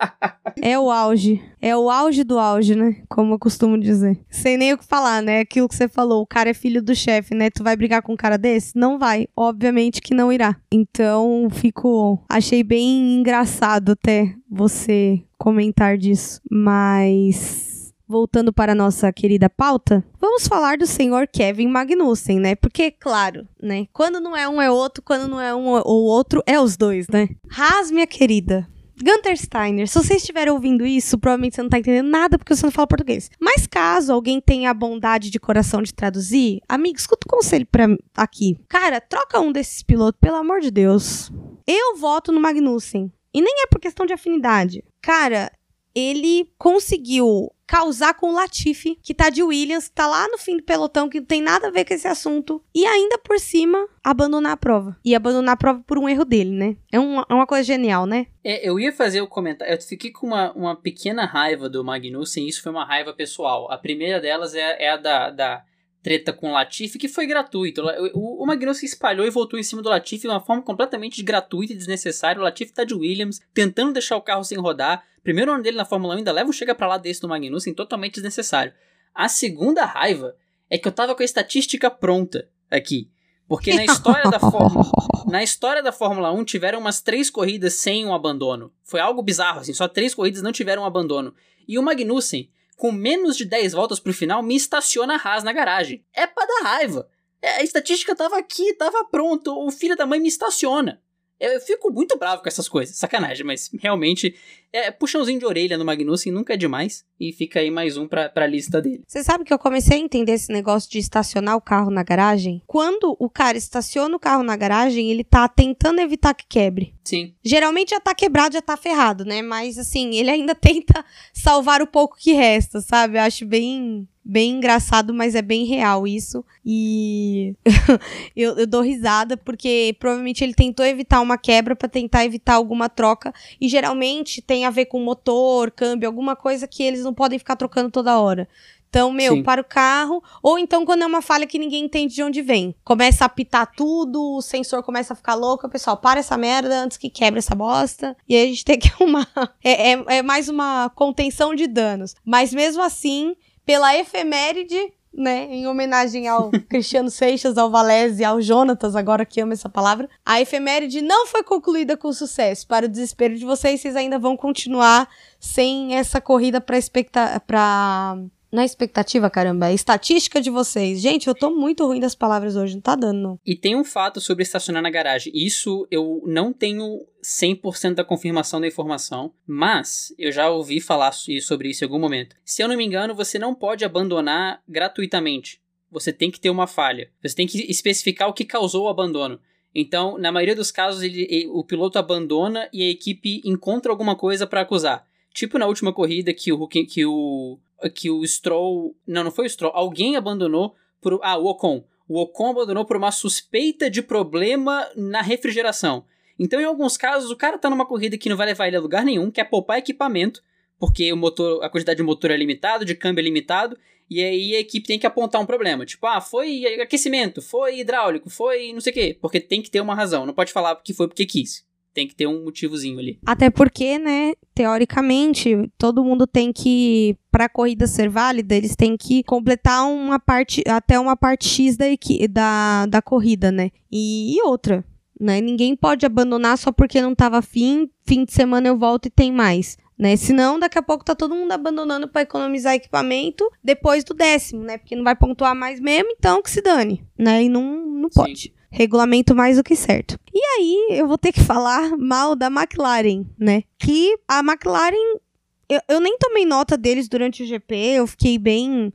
é o auge. É o auge do auge, né? Como eu costumo dizer. Sem nem o que falar, né? Aquilo que você falou, o cara é filho do chefe, né? Tu vai brigar com um cara desse? Não vai. Obviamente que não irá. Então, fico... Achei bem engraçado até você comentar disso. Mas voltando para a nossa querida pauta, vamos falar do senhor Kevin Magnussen, né? Porque, claro, né? Quando não é um é outro, quando não é um ou outro, é os dois, né? Haas, minha querida. Gunter Steiner, se você estiver ouvindo isso, provavelmente você não está entendendo nada porque você não fala português. Mas caso alguém tenha a bondade de coração de traduzir, amigo, escuta o conselho para aqui. Cara, troca um desses pilotos, pelo amor de Deus. Eu voto no Magnussen. E nem é por questão de afinidade. Cara, ele conseguiu causar com o Latifi, que tá de Williams, tá lá no fim do pelotão, que não tem nada a ver com esse assunto, e ainda por cima abandonar a prova. E abandonar a prova por um erro dele, né? É uma, é uma coisa genial, né? É, eu ia fazer o comentário, eu fiquei com uma, uma pequena raiva do Magnussen, isso foi uma raiva pessoal. A primeira delas é, é a da, da treta com o Latifi que foi gratuito. O, o Magnussen espalhou e voltou em cima do Latifi de uma forma completamente gratuita e desnecessária. O Latifi tá de Williams, tentando deixar o carro sem rodar. Primeiro ano dele na Fórmula 1 ainda leva um chega para lá desse do Magnussen, totalmente desnecessário. A segunda raiva é que eu tava com a estatística pronta aqui. Porque na história da Fórmula na história da Fórmula 1 tiveram umas três corridas sem um abandono. Foi algo bizarro assim, só três corridas não tiveram um abandono. E o Magnussen com menos de 10 voltas pro final, me estaciona a Haas na garagem. É pra dar raiva. É, a estatística tava aqui, tava pronto, o filho da mãe me estaciona. Eu fico muito bravo com essas coisas, sacanagem, mas realmente é puxãozinho de orelha no Magnussen nunca é demais. E fica aí mais um pra, pra lista dele. Você sabe que eu comecei a entender esse negócio de estacionar o carro na garagem? Quando o cara estaciona o carro na garagem, ele tá tentando evitar que quebre. Sim. Geralmente já tá quebrado, já tá ferrado, né? Mas assim, ele ainda tenta salvar o pouco que resta, sabe? Eu acho bem bem engraçado, mas é bem real isso. E eu, eu, dou risada porque provavelmente ele tentou evitar uma quebra para tentar evitar alguma troca. E geralmente tem a ver com motor, câmbio, alguma coisa que eles não podem ficar trocando toda hora. Então, meu, Sim. para o carro. Ou então quando é uma falha que ninguém entende de onde vem. Começa a apitar tudo, o sensor começa a ficar louco. Pessoal, para essa merda antes que quebre essa bosta. E aí a gente tem que arrumar. É, é, é mais uma contenção de danos. Mas mesmo assim, pela efeméride, né, em homenagem ao Cristiano Seixas, ao Valese e ao Jonatas, agora que ama essa palavra, a efeméride não foi concluída com sucesso. Para o desespero de vocês, vocês ainda vão continuar sem essa corrida para expecta para na expectativa, caramba, é estatística de vocês. Gente, eu tô muito ruim das palavras hoje, não tá dando, não. E tem um fato sobre estacionar na garagem. Isso eu não tenho 100% da confirmação da informação, mas eu já ouvi falar sobre isso em algum momento. Se eu não me engano, você não pode abandonar gratuitamente. Você tem que ter uma falha. Você tem que especificar o que causou o abandono. Então, na maioria dos casos, ele, ele, o piloto abandona e a equipe encontra alguma coisa para acusar. Tipo na última corrida que o, que o que o Stroll. Não, não foi o Stroll. Alguém abandonou por. Ah, o Ocon. O Ocon abandonou por uma suspeita de problema na refrigeração. Então, em alguns casos, o cara tá numa corrida que não vai levar ele a lugar nenhum, quer poupar equipamento, porque o motor, a quantidade de motor é limitado, de câmbio é limitado, e aí a equipe tem que apontar um problema. Tipo, ah, foi aquecimento, foi hidráulico, foi não sei o quê. Porque tem que ter uma razão. Não pode falar que foi porque quis tem que ter um motivozinho ali. Até porque, né, teoricamente, todo mundo tem que para a corrida ser válida, eles têm que completar uma parte até uma parte X da da, da corrida, né? E, e outra, né? Ninguém pode abandonar só porque não estava afim, fim de semana eu volto e tem mais. Né? Senão, daqui a pouco tá todo mundo abandonando para economizar equipamento depois do décimo, né? Porque não vai pontuar mais mesmo, então que se dane, né? E não, não pode. Sim regulamento mais do que certo. E aí eu vou ter que falar mal da McLaren, né? Que a McLaren, eu, eu nem tomei nota deles durante o GP, eu fiquei bem.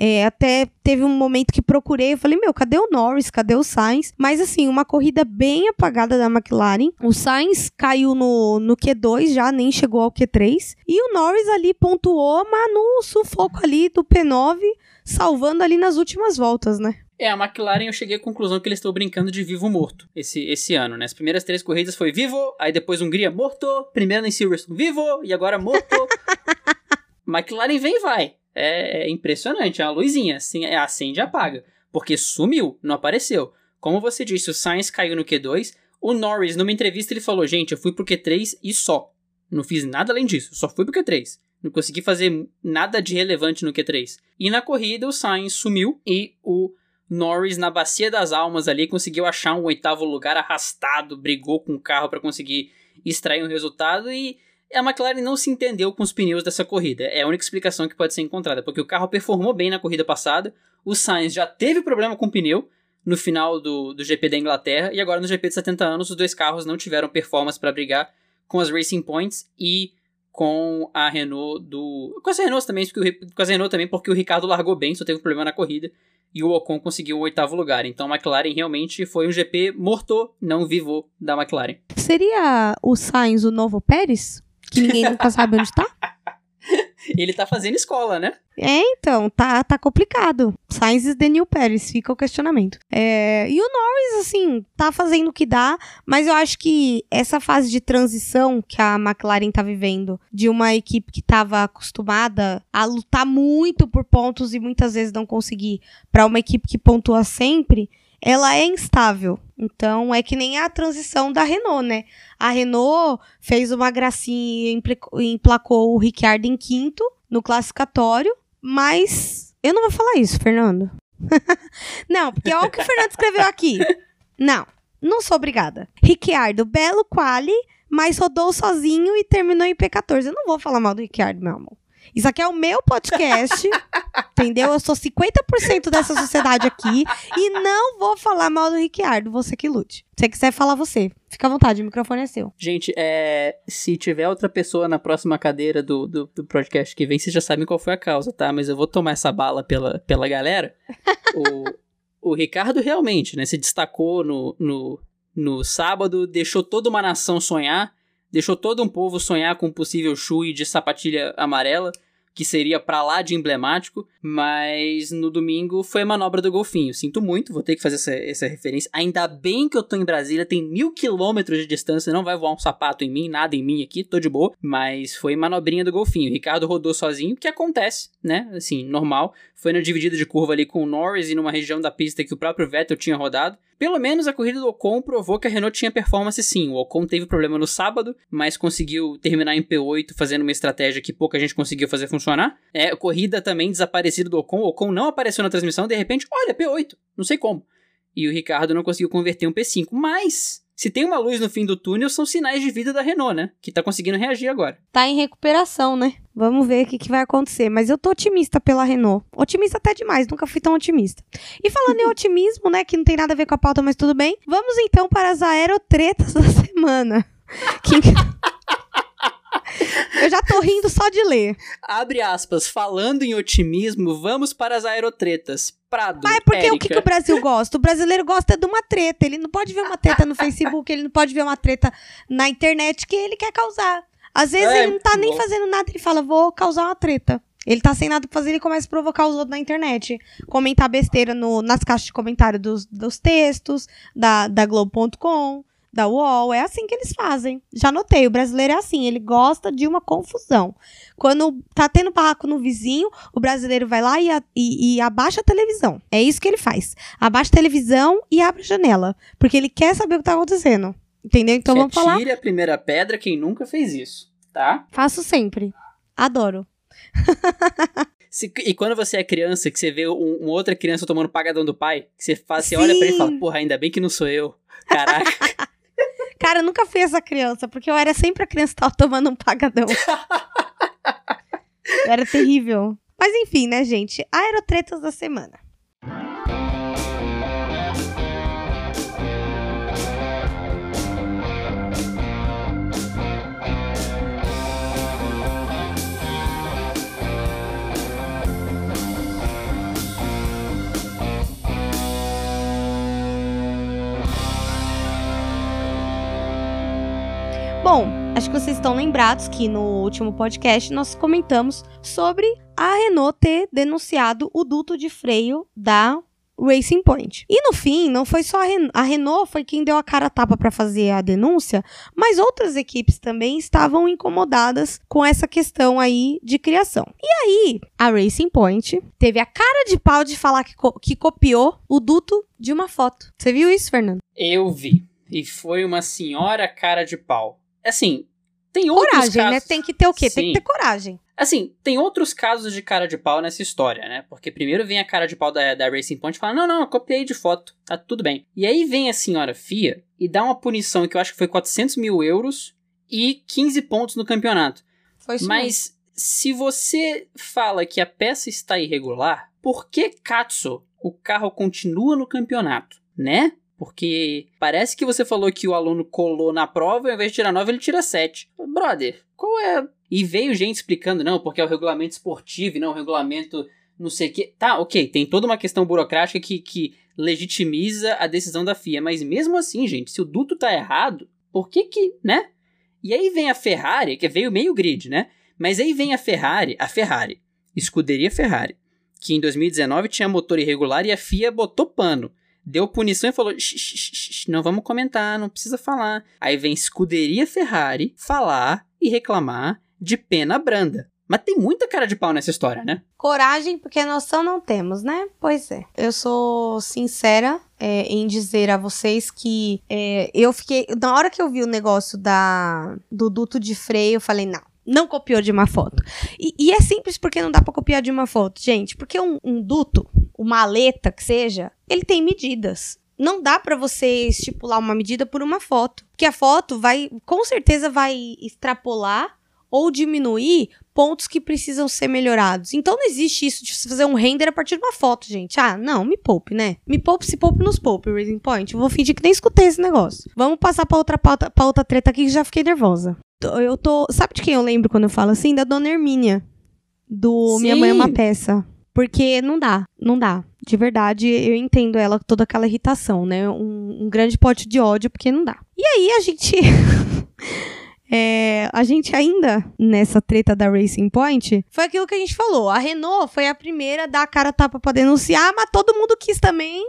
É, até teve um momento que procurei, eu falei, meu, cadê o Norris? Cadê o Sainz? Mas assim, uma corrida bem apagada da McLaren. O Sainz caiu no, no Q2 já, nem chegou ao Q3. E o Norris ali pontuou, mas no sufoco ali do P9, salvando ali nas últimas voltas, né? É, a McLaren eu cheguei à conclusão que eles estão brincando de vivo morto esse, esse ano, né? As primeiras três corridas foi vivo, aí depois Hungria morto, primeira em Silverstone vivo e agora morto. McLaren vem e vai. É, é impressionante, é uma luzinha, assim, é, acende e apaga. Porque sumiu, não apareceu. Como você disse, o Sainz caiu no Q2, o Norris, numa entrevista, ele falou, gente, eu fui pro Q3 e só. Não fiz nada além disso, só fui pro Q3. Não consegui fazer nada de relevante no Q3. E na corrida o Sainz sumiu e o Norris na bacia das almas ali conseguiu achar um oitavo lugar arrastado, brigou com o carro para conseguir extrair um resultado e a McLaren não se entendeu com os pneus dessa corrida. É a única explicação que pode ser encontrada, porque o carro performou bem na corrida passada, o Sainz já teve problema com o pneu no final do, do GP da Inglaterra e agora no GP de 70 anos os dois carros não tiveram performance para brigar com as Racing Points e com a Renault do. Com as Renault também, porque o, com as Renault também, porque o Ricardo largou bem, só teve um problema na corrida e o Ocon conseguiu o oitavo lugar. Então a McLaren realmente foi um GP morto, não vivo da McLaren. Seria o Sainz o novo Pérez? Que ninguém nunca sabe onde está? ele tá fazendo escola, né? É, então, tá, tá complicado. Sainz the new Paris, fica o questionamento. É, e o Norris, assim, tá fazendo o que dá, mas eu acho que essa fase de transição que a McLaren tá vivendo, de uma equipe que tava acostumada a lutar muito por pontos e muitas vezes não conseguir, para uma equipe que pontua sempre, ela é instável. Então é que nem a transição da Renault, né? A Renault fez uma gracinha e emplacou o Ricciardo em quinto no classificatório, mas eu não vou falar isso, Fernando. não, porque olha o que o Fernando escreveu aqui. Não, não sou obrigada. Ricciardo, belo quali, mas rodou sozinho e terminou em P14. Eu não vou falar mal do Ricciardo, meu amor. Isso aqui é o meu podcast, entendeu? Eu sou 50% dessa sociedade aqui e não vou falar mal do Ricciardo, você que lute. Se você quiser falar, você. Fica à vontade, o microfone é seu. Gente, é, se tiver outra pessoa na próxima cadeira do, do, do podcast que vem, vocês já sabem qual foi a causa, tá? Mas eu vou tomar essa bala pela, pela galera. o, o Ricardo realmente, né, se destacou no, no, no sábado, deixou toda uma nação sonhar deixou todo um povo sonhar com um possível chui de sapatilha amarela, que seria para lá de emblemático, mas no domingo foi a manobra do golfinho. Sinto muito, vou ter que fazer essa, essa referência. Ainda bem que eu tô em Brasília, tem mil quilômetros de distância, não vai voar um sapato em mim, nada em mim aqui, tô de boa. Mas foi manobrinha do golfinho. O Ricardo rodou sozinho, que acontece, né? Assim, normal. Foi na dividida de curva ali com o Norris e numa região da pista que o próprio Vettel tinha rodado. Pelo menos a corrida do Ocon provou que a Renault tinha performance sim. O Ocon teve problema no sábado, mas conseguiu terminar em P8 fazendo uma estratégia que pouca gente conseguiu fazer funcionar. É, corrida também desaparecida do Ocon. O Ocon não apareceu na transmissão, de repente, olha, P8. Não sei como. E o Ricardo não conseguiu converter um P5. Mas se tem uma luz no fim do túnel, são sinais de vida da Renault, né? Que tá conseguindo reagir agora. Tá em recuperação, né? Vamos ver o que, que vai acontecer. Mas eu tô otimista pela Renault. Otimista até demais, nunca fui tão otimista. E falando em otimismo, né? Que não tem nada a ver com a pauta, mas tudo bem. Vamos então para as aerotretas da semana. Que... Eu já tô rindo só de ler. Abre aspas, falando em otimismo, vamos para as aerotretas. Prado, Mas é porque o que, que, o Brasil gosta? O brasileiro gosta de uma treta. Ele não pode ver uma treta no Facebook, ele não pode ver uma treta na internet que ele quer causar. Às vezes é, ele não tá bom. nem fazendo nada, ele fala, vou causar uma treta. Ele tá sem nada pra fazer, ele começa a provocar os outros na internet. Comentar besteira no, nas caixas de comentário dos, dos textos, da, da Globo.com da UOL. É assim que eles fazem. Já notei, o brasileiro é assim, ele gosta de uma confusão. Quando tá tendo barraco no vizinho, o brasileiro vai lá e, a, e, e, abaixa a televisão. É isso que ele faz. Abaixa a televisão e abre a janela. Porque ele quer saber o que tá acontecendo. Entendeu? Então vamos falar. Tire a primeira pedra quem nunca fez isso, tá? Faço sempre. Adoro. Se, e quando você é criança, que você vê um, uma outra criança tomando pagadão do pai, que você, faz, você olha pra ele e fala, porra, ainda bem que não sou eu. Caraca. Cara, eu nunca fui essa criança, porque eu era sempre a criança que tava tomando um pagadão. era terrível. Mas enfim, né, gente? Aerotretas da semana. Bom, acho que vocês estão lembrados que no último podcast nós comentamos sobre a Renault ter denunciado o duto de freio da Racing Point. E no fim, não foi só a, Ren a Renault foi quem deu a cara a tapa para fazer a denúncia, mas outras equipes também estavam incomodadas com essa questão aí de criação. E aí, a Racing Point teve a cara de pau de falar que, co que copiou o duto de uma foto. Você viu isso, Fernando? Eu vi. E foi uma senhora cara de pau. Assim, tem outros coragem, né? casos... né? Tem que ter o quê? Sim. Tem que ter coragem. Assim, tem outros casos de cara de pau nessa história, né? Porque primeiro vem a cara de pau da, da Racing Point e fala: não, não, eu copiei de foto, tá tudo bem. E aí vem a senhora FIA e dá uma punição que eu acho que foi 400 mil euros e 15 pontos no campeonato. Foi isso Mas mesmo. se você fala que a peça está irregular, por que Katsu o carro continua no campeonato, né? Porque parece que você falou que o aluno colou na prova e ao invés de tirar 9, ele tira 7. Brother, qual é? E veio gente explicando, não, porque é o regulamento esportivo e não o regulamento não sei o que. Tá, ok, tem toda uma questão burocrática que, que legitimiza a decisão da FIA, mas mesmo assim, gente, se o duto tá errado, por que que, né? E aí vem a Ferrari, que veio meio grid, né? Mas aí vem a Ferrari, a Ferrari, escuderia Ferrari, que em 2019 tinha motor irregular e a FIA botou pano. Deu punição e falou: não vamos comentar, não precisa falar. Aí vem escuderia Ferrari falar e reclamar de pena branda. Mas tem muita cara de pau nessa história, né? Coragem, porque noção não temos, né? Pois é. Eu sou sincera é, em dizer a vocês que é, eu fiquei. Na hora que eu vi o negócio da, do duto de freio, eu falei, não. Não copiou de uma foto. E, e é simples porque não dá pra copiar de uma foto, gente. Porque um, um duto, uma aleta que seja, ele tem medidas não dá para você estipular uma medida por uma foto, porque a foto vai, com certeza vai extrapolar ou diminuir pontos que precisam ser melhorados. Então não existe isso de fazer um render a partir de uma foto, gente. Ah, não, me poupe, né? Me poupe, se poupe nos poupe, Raising Point. Eu vou fingir que nem escutei esse negócio. Vamos passar pra outra, pauta, pra outra treta aqui que já fiquei nervosa. Eu tô. Sabe de quem eu lembro quando eu falo assim? Da dona Hermínia. Do Sim. Minha Mãe é uma Peça. Porque não dá, não dá. De verdade, eu entendo ela, toda aquela irritação, né? Um, um grande pote de ódio, porque não dá. E aí a gente. É, a gente ainda, nessa treta da Racing Point, foi aquilo que a gente falou. A Renault foi a primeira a dar a cara tapa pra denunciar, mas todo mundo quis também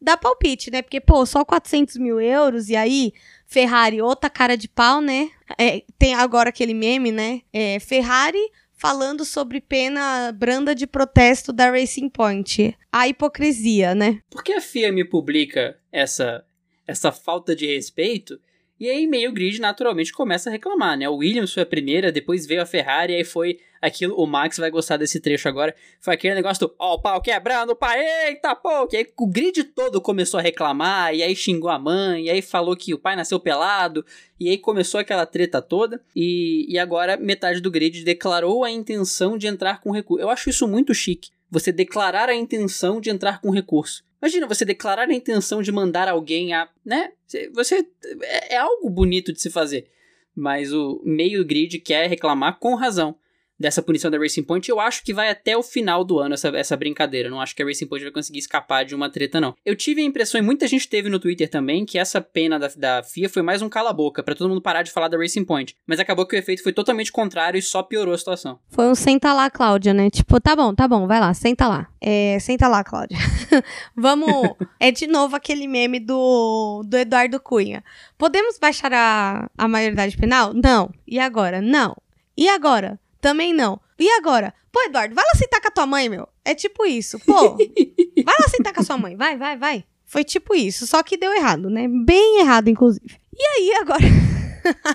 dar palpite, né? Porque, pô, só 400 mil euros, e aí, Ferrari, outra cara de pau, né? É, tem agora aquele meme, né? É, Ferrari falando sobre pena branda de protesto da Racing Point. A hipocrisia, né? Por que a FIA me publica essa, essa falta de respeito? E aí meio grid naturalmente começa a reclamar, né? O Williams foi a primeira, depois veio a Ferrari, aí foi aquilo, o Max vai gostar desse trecho agora, foi aquele negócio do, ó, o pau quebrando, pai, eita, pô, que aí o grid todo começou a reclamar, e aí xingou a mãe, e aí falou que o pai nasceu pelado, e aí começou aquela treta toda, e, e agora metade do grid declarou a intenção de entrar com recurso. Eu acho isso muito chique, você declarar a intenção de entrar com recurso. Imagina você declarar a intenção de mandar alguém a, né? Você é, é algo bonito de se fazer, mas o meio grid quer reclamar com razão dessa punição da Racing Point, eu acho que vai até o final do ano essa, essa brincadeira. Não acho que a Racing Point vai conseguir escapar de uma treta, não. Eu tive a impressão, e muita gente teve no Twitter também, que essa pena da, da FIA foi mais um cala-boca, para todo mundo parar de falar da Racing Point. Mas acabou que o efeito foi totalmente contrário e só piorou a situação. Foi um senta lá, Cláudia, né? Tipo, tá bom, tá bom, vai lá, senta lá. É, senta lá, Cláudia. Vamos. é de novo aquele meme do, do Eduardo Cunha. Podemos baixar a, a maioridade penal? Não. E agora? Não. E agora? Também não. E agora? Pô, Eduardo, vai lá sentar com a tua mãe, meu. É tipo isso. Pô, vai lá sentar com a sua mãe. Vai, vai, vai. Foi tipo isso. Só que deu errado, né? Bem errado, inclusive. E aí, agora.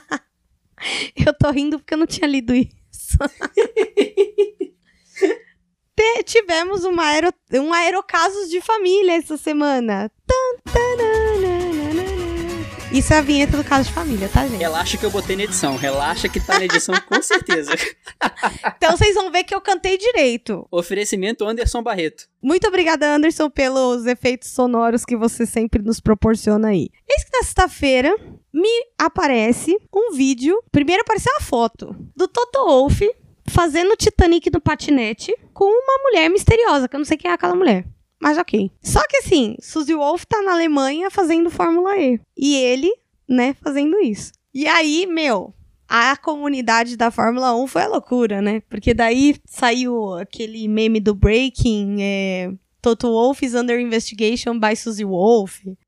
eu tô rindo porque eu não tinha lido isso. Tivemos uma aero... um aerocasos de família essa semana. Tan, isso é a vinheta do caso de família, tá, gente? Relaxa que eu botei na edição. Relaxa que tá na edição com certeza. então vocês vão ver que eu cantei direito. Oferecimento Anderson Barreto. Muito obrigada, Anderson, pelos efeitos sonoros que você sempre nos proporciona aí. Eis que na sexta-feira me aparece um vídeo. Primeiro apareceu uma foto do Toto Wolff fazendo Titanic no patinete com uma mulher misteriosa, que eu não sei quem é aquela mulher. Mas ok. Só que assim, Suzy Wolf tá na Alemanha fazendo Fórmula E. E ele, né, fazendo isso. E aí, meu, a comunidade da Fórmula 1 foi a loucura, né? Porque daí saiu aquele meme do Breaking, é, Toto Wolff is under investigation by Suzy Wolf.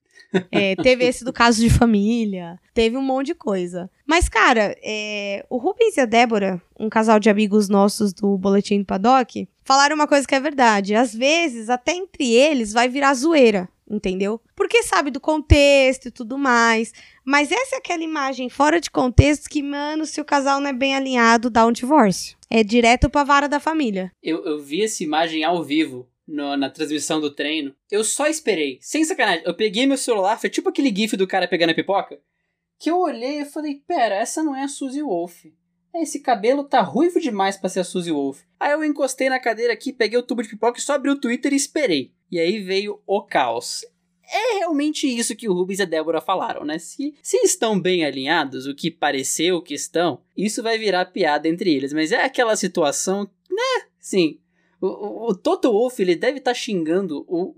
É, teve esse do caso de família. Teve um monte de coisa. Mas, cara, é, o Rubens e a Débora, um casal de amigos nossos do Boletim do Paddock, falaram uma coisa que é verdade. Às vezes, até entre eles, vai virar zoeira, entendeu? Porque sabe do contexto e tudo mais. Mas essa é aquela imagem fora de contexto que, mano, se o casal não é bem alinhado, dá um divórcio. É direto pra vara da família. Eu, eu vi essa imagem ao vivo no, na transmissão do treino, eu só esperei, sem sacanagem. Eu peguei meu celular, foi tipo aquele gif do cara pegando a pipoca, que eu olhei e falei, pera, essa não é a Suzy Wolf. Esse cabelo tá ruivo demais para ser a Suzy Wolf. Aí eu encostei na cadeira aqui, peguei o tubo de pipoca e só abri o Twitter e esperei. E aí veio o caos. É realmente isso que o Rubens e a Débora falaram, né? Se, se estão bem alinhados, o que pareceu que estão, isso vai virar piada entre eles. Mas é aquela situação, né? Sim, O, o, Toto Wolff, ele deve estar tá xingando o,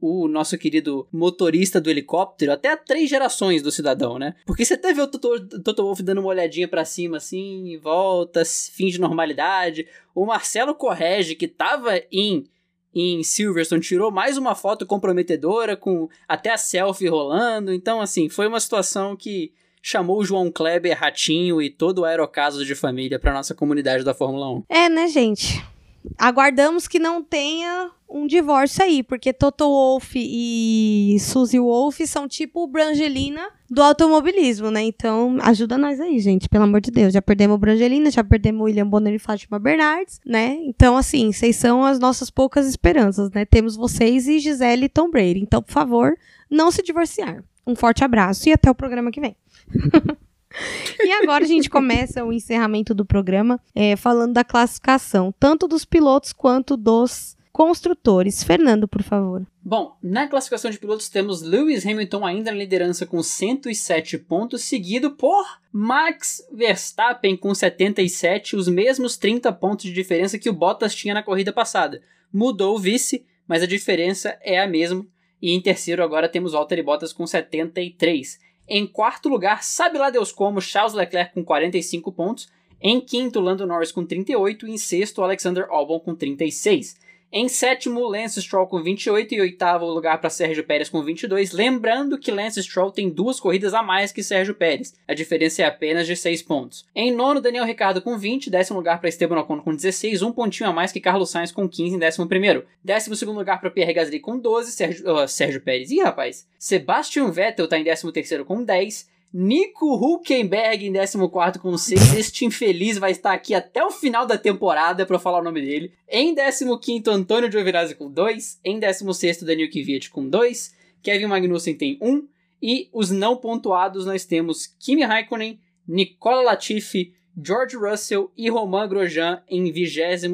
o, o nosso querido motorista do helicóptero até três gerações do cidadão, né? Porque você até vê o Toto, Toto Wolff dando uma olhadinha para cima assim, volta, fim de normalidade. O Marcelo Correge, que tava em em Silverstone tirou mais uma foto comprometedora com até a selfie rolando. Então, assim, foi uma situação que chamou o João Kleber, Ratinho e todo o Aerocaso de família para nossa comunidade da Fórmula 1. É, né, gente? Aguardamos que não tenha um divórcio aí, porque Toto Wolff e Suzy Wolff são tipo o Brangelina do automobilismo, né? Então, ajuda nós aí, gente, pelo amor de Deus. Já perdemos o Brangelina, já perdemos o William Bonner e Fátima Bernardes, né? Então, assim, vocês são as nossas poucas esperanças, né? Temos vocês e Gisele e Tom Brady. Então, por favor, não se divorciar. Um forte abraço e até o programa que vem. E agora a gente começa o encerramento do programa é, falando da classificação, tanto dos pilotos quanto dos construtores. Fernando, por favor. Bom, na classificação de pilotos temos Lewis Hamilton ainda na liderança com 107 pontos, seguido por Max Verstappen com 77, os mesmos 30 pontos de diferença que o Bottas tinha na corrida passada. Mudou o vice, mas a diferença é a mesma. E em terceiro agora temos Valtteri Bottas com 73. Em quarto lugar, sabe lá Deus como, Charles Leclerc com 45 pontos. Em quinto, Lando Norris com 38. E em sexto, Alexander Albon com 36. Em sétimo, Lance Stroll com 28 e oitavo lugar para Sérgio Pérez com 22. Lembrando que Lance Stroll tem duas corridas a mais que Sérgio Pérez. A diferença é apenas de 6 pontos. Em nono, Daniel Ricardo com 20. Décimo lugar para Esteban Ocon com 16. Um pontinho a mais que Carlos Sainz com 15 em décimo primeiro. Décimo segundo lugar para Pierre Gasly com 12. Sérgio, uh, Sérgio Pérez. Ih, rapaz. Sebastian Vettel está em décimo terceiro com 10. Nico Huckenberg em 14 com 6. Este infeliz vai estar aqui até o final da temporada para falar o nome dele. Em 15, Antônio Giovinazzi com 2. Em 16, Daniel Kvyat com 2. Kevin Magnussen tem 1. Um. E os não pontuados nós temos Kimi Raikkonen, Nicola Latifi, George Russell e Romain Grosjean em 21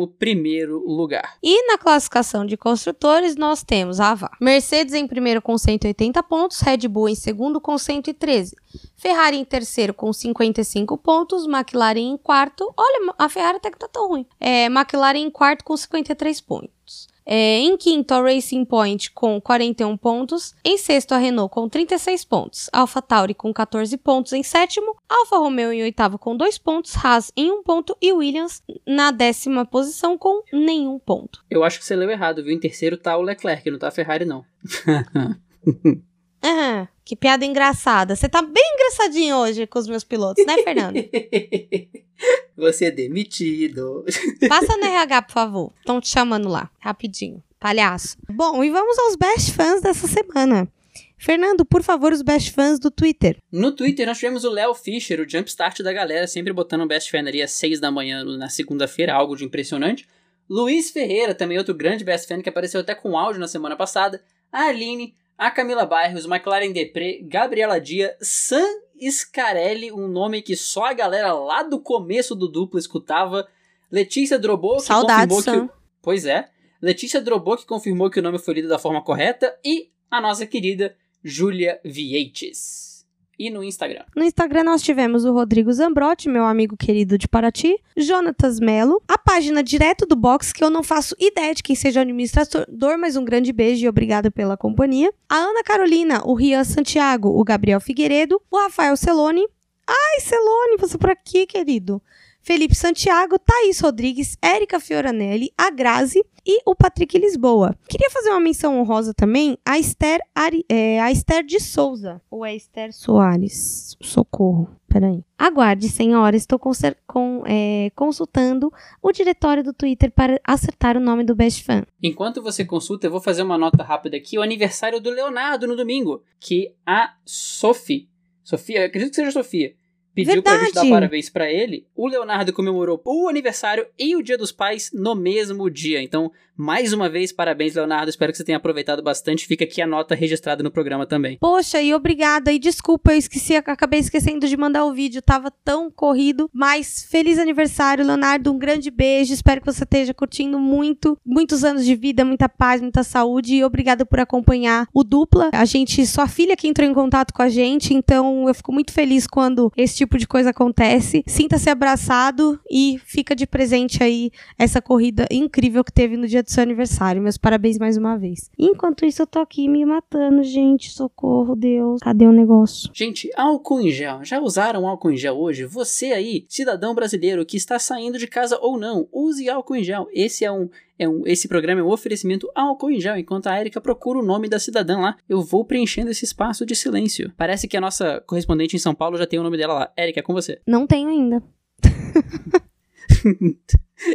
lugar. E na classificação de construtores, nós temos a Ava. Mercedes em primeiro com 180 pontos, Red Bull em segundo com 113, Ferrari em terceiro com 55 pontos, McLaren em quarto. Olha, a Ferrari até que tá tão ruim. É, McLaren em quarto com 53 pontos. É, em quinto, a Racing Point com 41 pontos. Em sexto, a Renault com 36 pontos. Alpha Tauri com 14 pontos em sétimo. Alfa Romeo em oitavo com 2 pontos. Haas em 1 um ponto. E Williams na décima posição com nenhum ponto. Eu acho que você leu errado, viu? Em terceiro tá o Leclerc, não tá a Ferrari, não. Aham, que piada engraçada. Você tá bem engraçadinho hoje com os meus pilotos, né, Fernando? Você é demitido. Passa no RH, por favor. Estão te chamando lá, rapidinho. Palhaço. Bom, e vamos aos best fãs dessa semana. Fernando, por favor, os best fãs do Twitter. No Twitter nós tivemos o Léo Fischer, o jumpstart da galera, sempre botando um best fan ali às 6 da manhã na segunda-feira, algo de impressionante. Luiz Ferreira, também outro grande best fan que apareceu até com áudio na semana passada. A Aline, a Camila Bairros, McLaren Depre, Gabriela Dia, Sam Scarelli, um nome que só a galera lá do começo do duplo escutava. Letícia Drobô, que Saudades, confirmou que. Pois é. Letícia Drobô, que confirmou que o nome foi lido da forma correta. E a nossa querida Júlia Vieites e no Instagram. No Instagram nós tivemos o Rodrigo Zambrotti, meu amigo querido de Paraty, Jonatas Melo, a página direto do box, que eu não faço ideia de quem seja o administrador, mas um grande beijo e obrigado pela companhia. A Ana Carolina, o Rian Santiago, o Gabriel Figueiredo, o Rafael Celone. Ai, Celone, você por aqui, querido. Felipe Santiago, Thaís Rodrigues, Érica Fioranelli, a Grazi e o Patrick Lisboa. Queria fazer uma menção honrosa também a Esther, Ari, é, a Esther de Souza, ou é Esther Soares? Socorro. Peraí. Aguarde, senhora. Estou com, é, consultando o diretório do Twitter para acertar o nome do best fan. Enquanto você consulta, eu vou fazer uma nota rápida aqui. O aniversário do Leonardo no domingo. Que a Sophie. Sofia, acredito que seja Sofia pediu Verdade. pra gente dar parabéns para ele. O Leonardo comemorou o aniversário e o Dia dos Pais no mesmo dia. Então, mais uma vez, parabéns, Leonardo. Espero que você tenha aproveitado bastante. Fica aqui a nota registrada no programa também. Poxa, e obrigada. E desculpa, eu esqueci, acabei esquecendo de mandar o vídeo. Tava tão corrido. Mas feliz aniversário, Leonardo. Um grande beijo. Espero que você esteja curtindo muito. Muitos anos de vida, muita paz, muita saúde. E obrigada por acompanhar o dupla. A gente, sua filha que entrou em contato com a gente. Então, eu fico muito feliz quando este tipo de coisa acontece. Sinta-se abraçado e fica de presente aí essa corrida incrível que teve no dia do seu aniversário. Meus parabéns mais uma vez. Enquanto isso, eu tô aqui me matando, gente. Socorro, Deus. Cadê o negócio? Gente, álcool em gel. Já usaram álcool em gel hoje? Você aí, cidadão brasileiro que está saindo de casa ou não, use álcool em gel. Esse é um é um, esse programa é um oferecimento álcool em gel. Enquanto a Erika procura o nome da cidadã lá, eu vou preenchendo esse espaço de silêncio. Parece que a nossa correspondente em São Paulo já tem o nome dela lá. Erika, é com você. Não tenho ainda.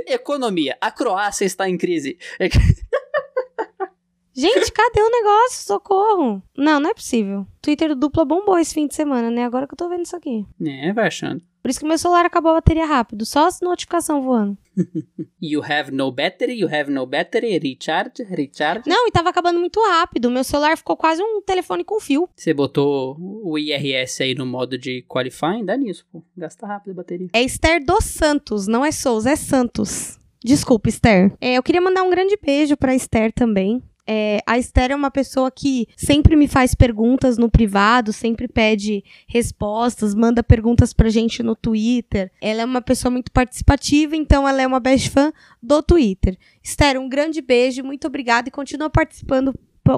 Economia. A Croácia está em crise. Gente, cadê o negócio? Socorro. Não, não é possível. Twitter Dupla bombou esse fim de semana, né? Agora que eu tô vendo isso aqui. É, vai achando. Por isso que meu celular acabou a bateria rápido. Só as notificações voando. You have no battery, you have no battery, recharge, recharge. Não, e tava acabando muito rápido. Meu celular ficou quase um telefone com fio. Você botou o IRS aí no modo de qualifying? Dá nisso, pô. Gasta rápido a bateria. É Esther dos Santos, não é Souza, é Santos. Desculpa, Esther. É, eu queria mandar um grande beijo pra Esther também. É, a Esther é uma pessoa que sempre me faz perguntas no privado, sempre pede respostas, manda perguntas pra gente no Twitter. Ela é uma pessoa muito participativa, então ela é uma best fã do Twitter. Esther, um grande beijo, muito obrigada e continua participando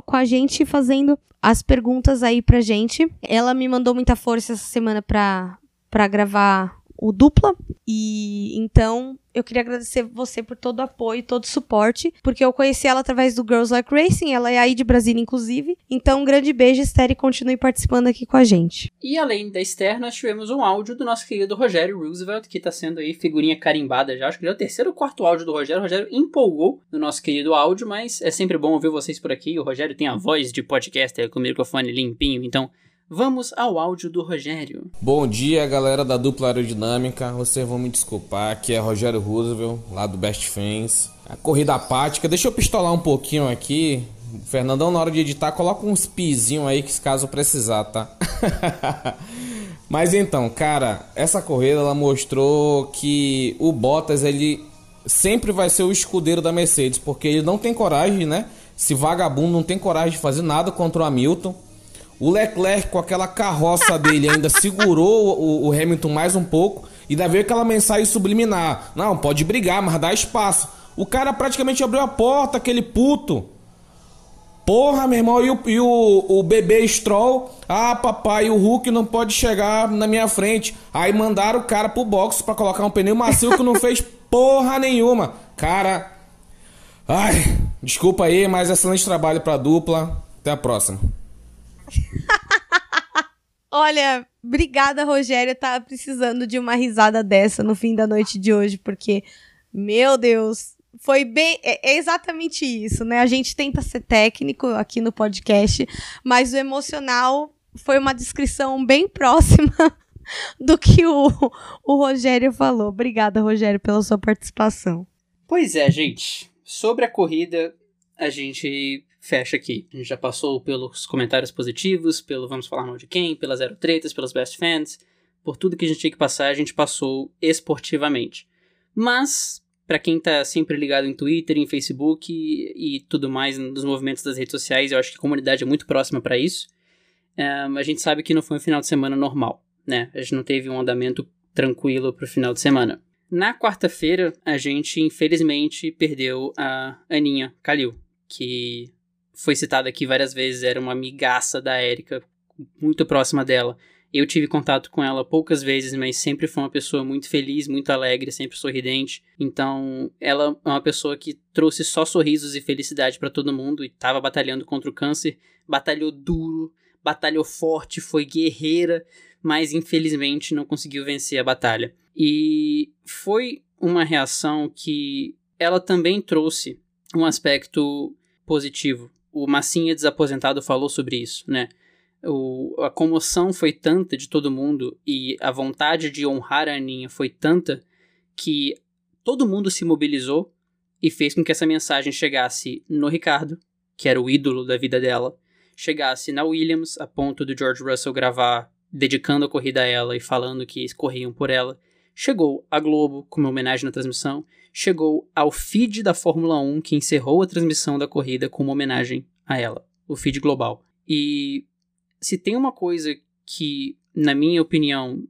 com a gente fazendo as perguntas aí pra gente. Ela me mandou muita força essa semana pra, pra gravar o dupla. E então eu queria agradecer você por todo o apoio, todo o suporte, porque eu conheci ela através do Girls Like Racing, ela é aí de Brasília, inclusive. Então, um grande beijo, Esther, e continue participando aqui com a gente. E além da Esther, nós tivemos um áudio do nosso querido Rogério Roosevelt, que está sendo aí figurinha carimbada já. Acho que já é o terceiro ou quarto áudio do Rogério. O Rogério empolgou no nosso querido áudio, mas é sempre bom ouvir vocês por aqui. O Rogério tem a voz de podcaster com o microfone limpinho, então Vamos ao áudio do Rogério. Bom dia, galera da dupla aerodinâmica. Vocês vão me desculpar, aqui é Rogério Roosevelt, lá do Best Friends. A corrida apática, deixa eu pistolar um pouquinho aqui. Fernandão, na hora de editar, coloca uns pizinhos aí que caso precisar, tá? Mas então, cara, essa corrida ela mostrou que o Bottas ele sempre vai ser o escudeiro da Mercedes, porque ele não tem coragem, né? Esse vagabundo não tem coragem de fazer nada contra o Hamilton. O Leclerc, com aquela carroça dele, ainda segurou o, o Hamilton mais um pouco. E ainda veio aquela mensagem subliminar: Não, pode brigar, mas dá espaço. O cara praticamente abriu a porta, aquele puto. Porra, meu irmão, e o, e o, o bebê Stroll? Ah, papai, o Hulk não pode chegar na minha frente. Aí mandaram o cara pro box para colocar um pneu macio que não fez porra nenhuma. Cara, ai, desculpa aí, mas excelente trabalho pra dupla. Até a próxima. Olha, obrigada, Rogério. Tá precisando de uma risada dessa no fim da noite de hoje, porque, meu Deus, foi bem. É, é exatamente isso, né? A gente tenta ser técnico aqui no podcast, mas o emocional foi uma descrição bem próxima do que o, o Rogério falou. Obrigada, Rogério, pela sua participação. Pois é, gente. Sobre a corrida, a gente fecha aqui. A gente já passou pelos comentários positivos, pelo vamos falar mal de quem, pelas zero tretas, pelos best fans, por tudo que a gente tinha que passar, a gente passou esportivamente. Mas, para quem tá sempre ligado em Twitter, em Facebook e, e, tudo mais nos movimentos das redes sociais, eu acho que a comunidade é muito próxima para isso. Um, a gente sabe que não foi um final de semana normal, né? A gente não teve um andamento tranquilo pro final de semana. Na quarta-feira, a gente infelizmente perdeu a Aninha Kalil, que foi citada aqui várias vezes, era uma amigaça da Érica, muito próxima dela. Eu tive contato com ela poucas vezes, mas sempre foi uma pessoa muito feliz, muito alegre, sempre sorridente. Então, ela é uma pessoa que trouxe só sorrisos e felicidade para todo mundo e estava batalhando contra o câncer. Batalhou duro, batalhou forte, foi guerreira, mas infelizmente não conseguiu vencer a batalha. E foi uma reação que ela também trouxe um aspecto positivo o Massinha desaposentado falou sobre isso, né? O, a comoção foi tanta de todo mundo e a vontade de honrar a Aninha foi tanta que todo mundo se mobilizou e fez com que essa mensagem chegasse no Ricardo, que era o ídolo da vida dela, chegasse na Williams, a ponto do George Russell gravar dedicando a corrida a ela e falando que corriam por ela, chegou a Globo como homenagem na transmissão, chegou ao feed da Fórmula 1 que encerrou a transmissão da corrida com uma homenagem a ela, o feed global. E se tem uma coisa que, na minha opinião,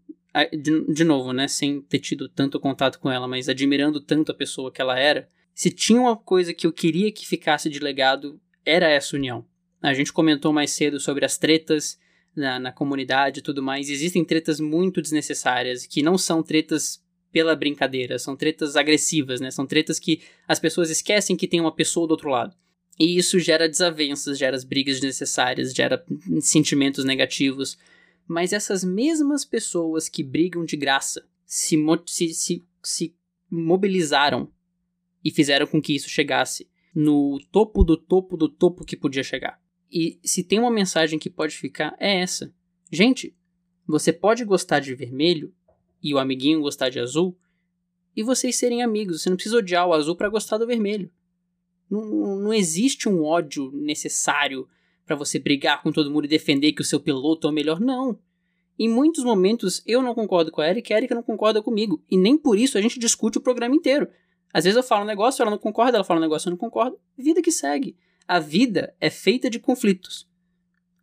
de, novo, né, sem ter tido tanto contato com ela, mas admirando tanto a pessoa que ela era, se tinha uma coisa que eu queria que ficasse de legado, era essa união. A gente comentou mais cedo sobre as tretas na, na comunidade e tudo mais. Existem tretas muito desnecessárias, que não são tretas pela brincadeira, são tretas agressivas, né? São tretas que as pessoas esquecem que tem uma pessoa do outro lado. E isso gera desavenças, gera brigas desnecessárias, gera sentimentos negativos. Mas essas mesmas pessoas que brigam de graça se, se, se, se mobilizaram e fizeram com que isso chegasse no topo do topo do topo que podia chegar. E se tem uma mensagem que pode ficar, é essa. Gente, você pode gostar de vermelho e o amiguinho gostar de azul e vocês serem amigos. Você não precisa odiar o azul para gostar do vermelho. Não, não existe um ódio necessário para você brigar com todo mundo e defender que o seu piloto é o melhor. Não. Em muitos momentos eu não concordo com a Erika, a Erika não concorda comigo. E nem por isso a gente discute o programa inteiro. Às vezes eu falo um negócio, ela não concorda, ela fala um negócio, eu não concordo. Vida que segue. A vida é feita de conflitos.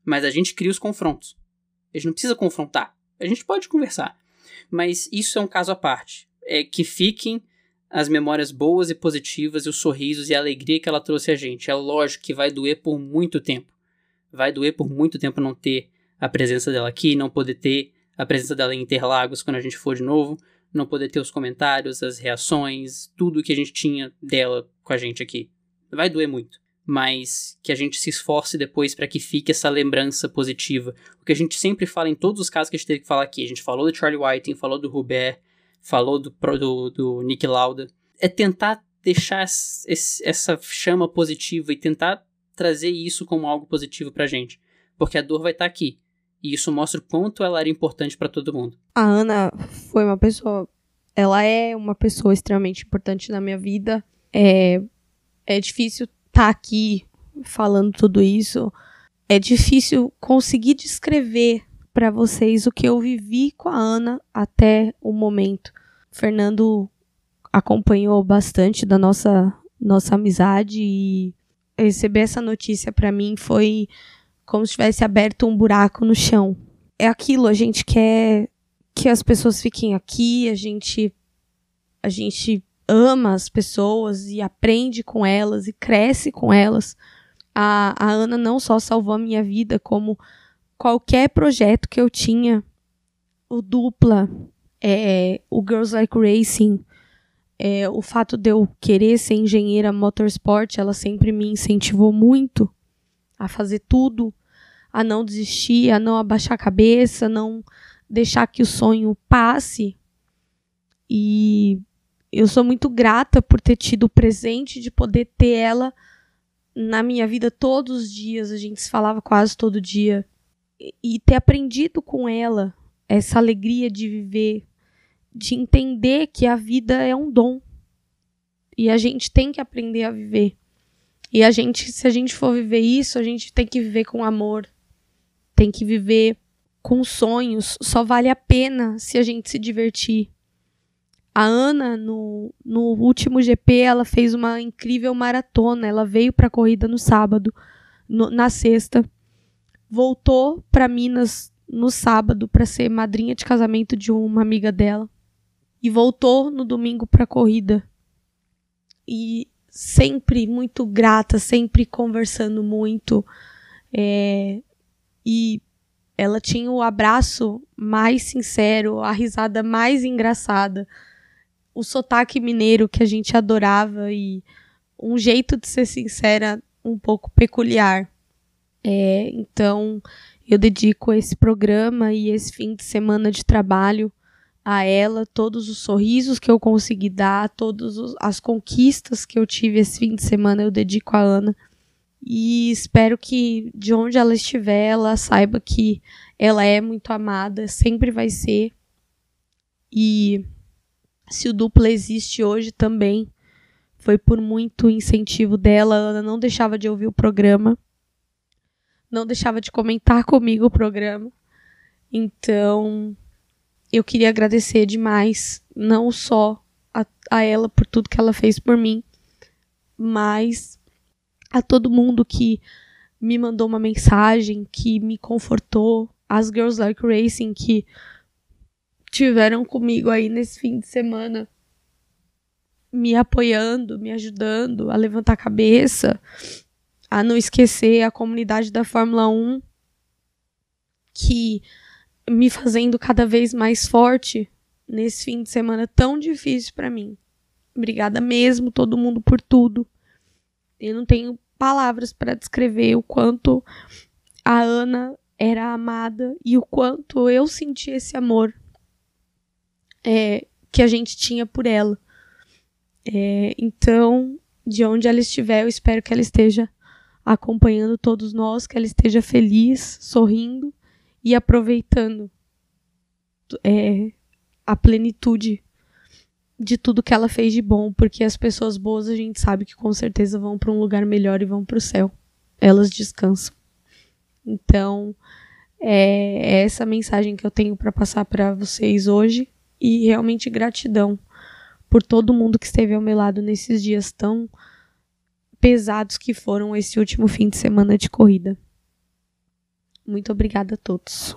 Mas a gente cria os confrontos. A gente não precisa confrontar. A gente pode conversar. Mas isso é um caso à parte. É que fiquem as memórias boas e positivas e os sorrisos e a alegria que ela trouxe a gente. É lógico que vai doer por muito tempo. Vai doer por muito tempo não ter a presença dela aqui, não poder ter a presença dela em Interlagos quando a gente for de novo, não poder ter os comentários, as reações, tudo que a gente tinha dela com a gente aqui. Vai doer muito mas que a gente se esforce depois para que fique essa lembrança positiva. O que a gente sempre fala em todos os casos que a gente teve que falar aqui, a gente falou do Charlie Whiting, falou do Hubert, falou do, do, do Nick Lauda, é tentar deixar esse, essa chama positiva e tentar trazer isso como algo positivo pra gente, porque a dor vai estar tá aqui. E isso mostra o quanto ela era importante para todo mundo. A Ana foi uma pessoa. Ela é uma pessoa extremamente importante na minha vida. É, é difícil tá aqui falando tudo isso, é difícil conseguir descrever para vocês o que eu vivi com a Ana até o momento. Fernando acompanhou bastante da nossa nossa amizade e receber essa notícia para mim foi como se tivesse aberto um buraco no chão. É aquilo, a gente quer que as pessoas fiquem aqui, a gente a gente ama as pessoas e aprende com elas e cresce com elas. A, a Ana não só salvou a minha vida, como qualquer projeto que eu tinha, o dupla, é, o Girls Like Racing, é, o fato de eu querer ser engenheira motorsport, ela sempre me incentivou muito a fazer tudo, a não desistir, a não abaixar a cabeça, não deixar que o sonho passe. E eu sou muito grata por ter tido o presente de poder ter ela na minha vida todos os dias. A gente se falava quase todo dia. E ter aprendido com ela essa alegria de viver, de entender que a vida é um dom. E a gente tem que aprender a viver. E a gente, se a gente for viver isso, a gente tem que viver com amor. Tem que viver com sonhos. Só vale a pena se a gente se divertir. A Ana, no, no último GP, ela fez uma incrível maratona. Ela veio para a corrida no sábado, no, na sexta, voltou para Minas no sábado para ser madrinha de casamento de uma amiga dela e voltou no domingo para a corrida. E sempre muito grata, sempre conversando muito. É, e ela tinha o abraço mais sincero, a risada mais engraçada o sotaque mineiro que a gente adorava e um jeito de ser sincera um pouco peculiar. É, então, eu dedico esse programa e esse fim de semana de trabalho a ela, todos os sorrisos que eu consegui dar, todas as conquistas que eu tive esse fim de semana, eu dedico a Ana. E espero que de onde ela estiver, ela saiba que ela é muito amada, sempre vai ser. E se o dupla existe hoje também foi por muito incentivo dela. Ela não deixava de ouvir o programa, não deixava de comentar comigo o programa. Então, eu queria agradecer demais, não só a, a ela por tudo que ela fez por mim, mas a todo mundo que me mandou uma mensagem, que me confortou, as Girls Like Racing que tiveram comigo aí nesse fim de semana, me apoiando, me ajudando a levantar a cabeça, a não esquecer a comunidade da Fórmula 1, que me fazendo cada vez mais forte nesse fim de semana tão difícil para mim. Obrigada mesmo todo mundo por tudo. Eu não tenho palavras para descrever o quanto a Ana era amada e o quanto eu senti esse amor é, que a gente tinha por ela. É, então, de onde ela estiver, eu espero que ela esteja acompanhando todos nós, que ela esteja feliz, sorrindo e aproveitando é, a plenitude de tudo que ela fez de bom, porque as pessoas boas a gente sabe que com certeza vão para um lugar melhor e vão para o céu. Elas descansam. Então, é, é essa mensagem que eu tenho para passar para vocês hoje e realmente gratidão por todo mundo que esteve ao meu lado nesses dias tão pesados que foram esse último fim de semana de corrida. Muito obrigada a todos.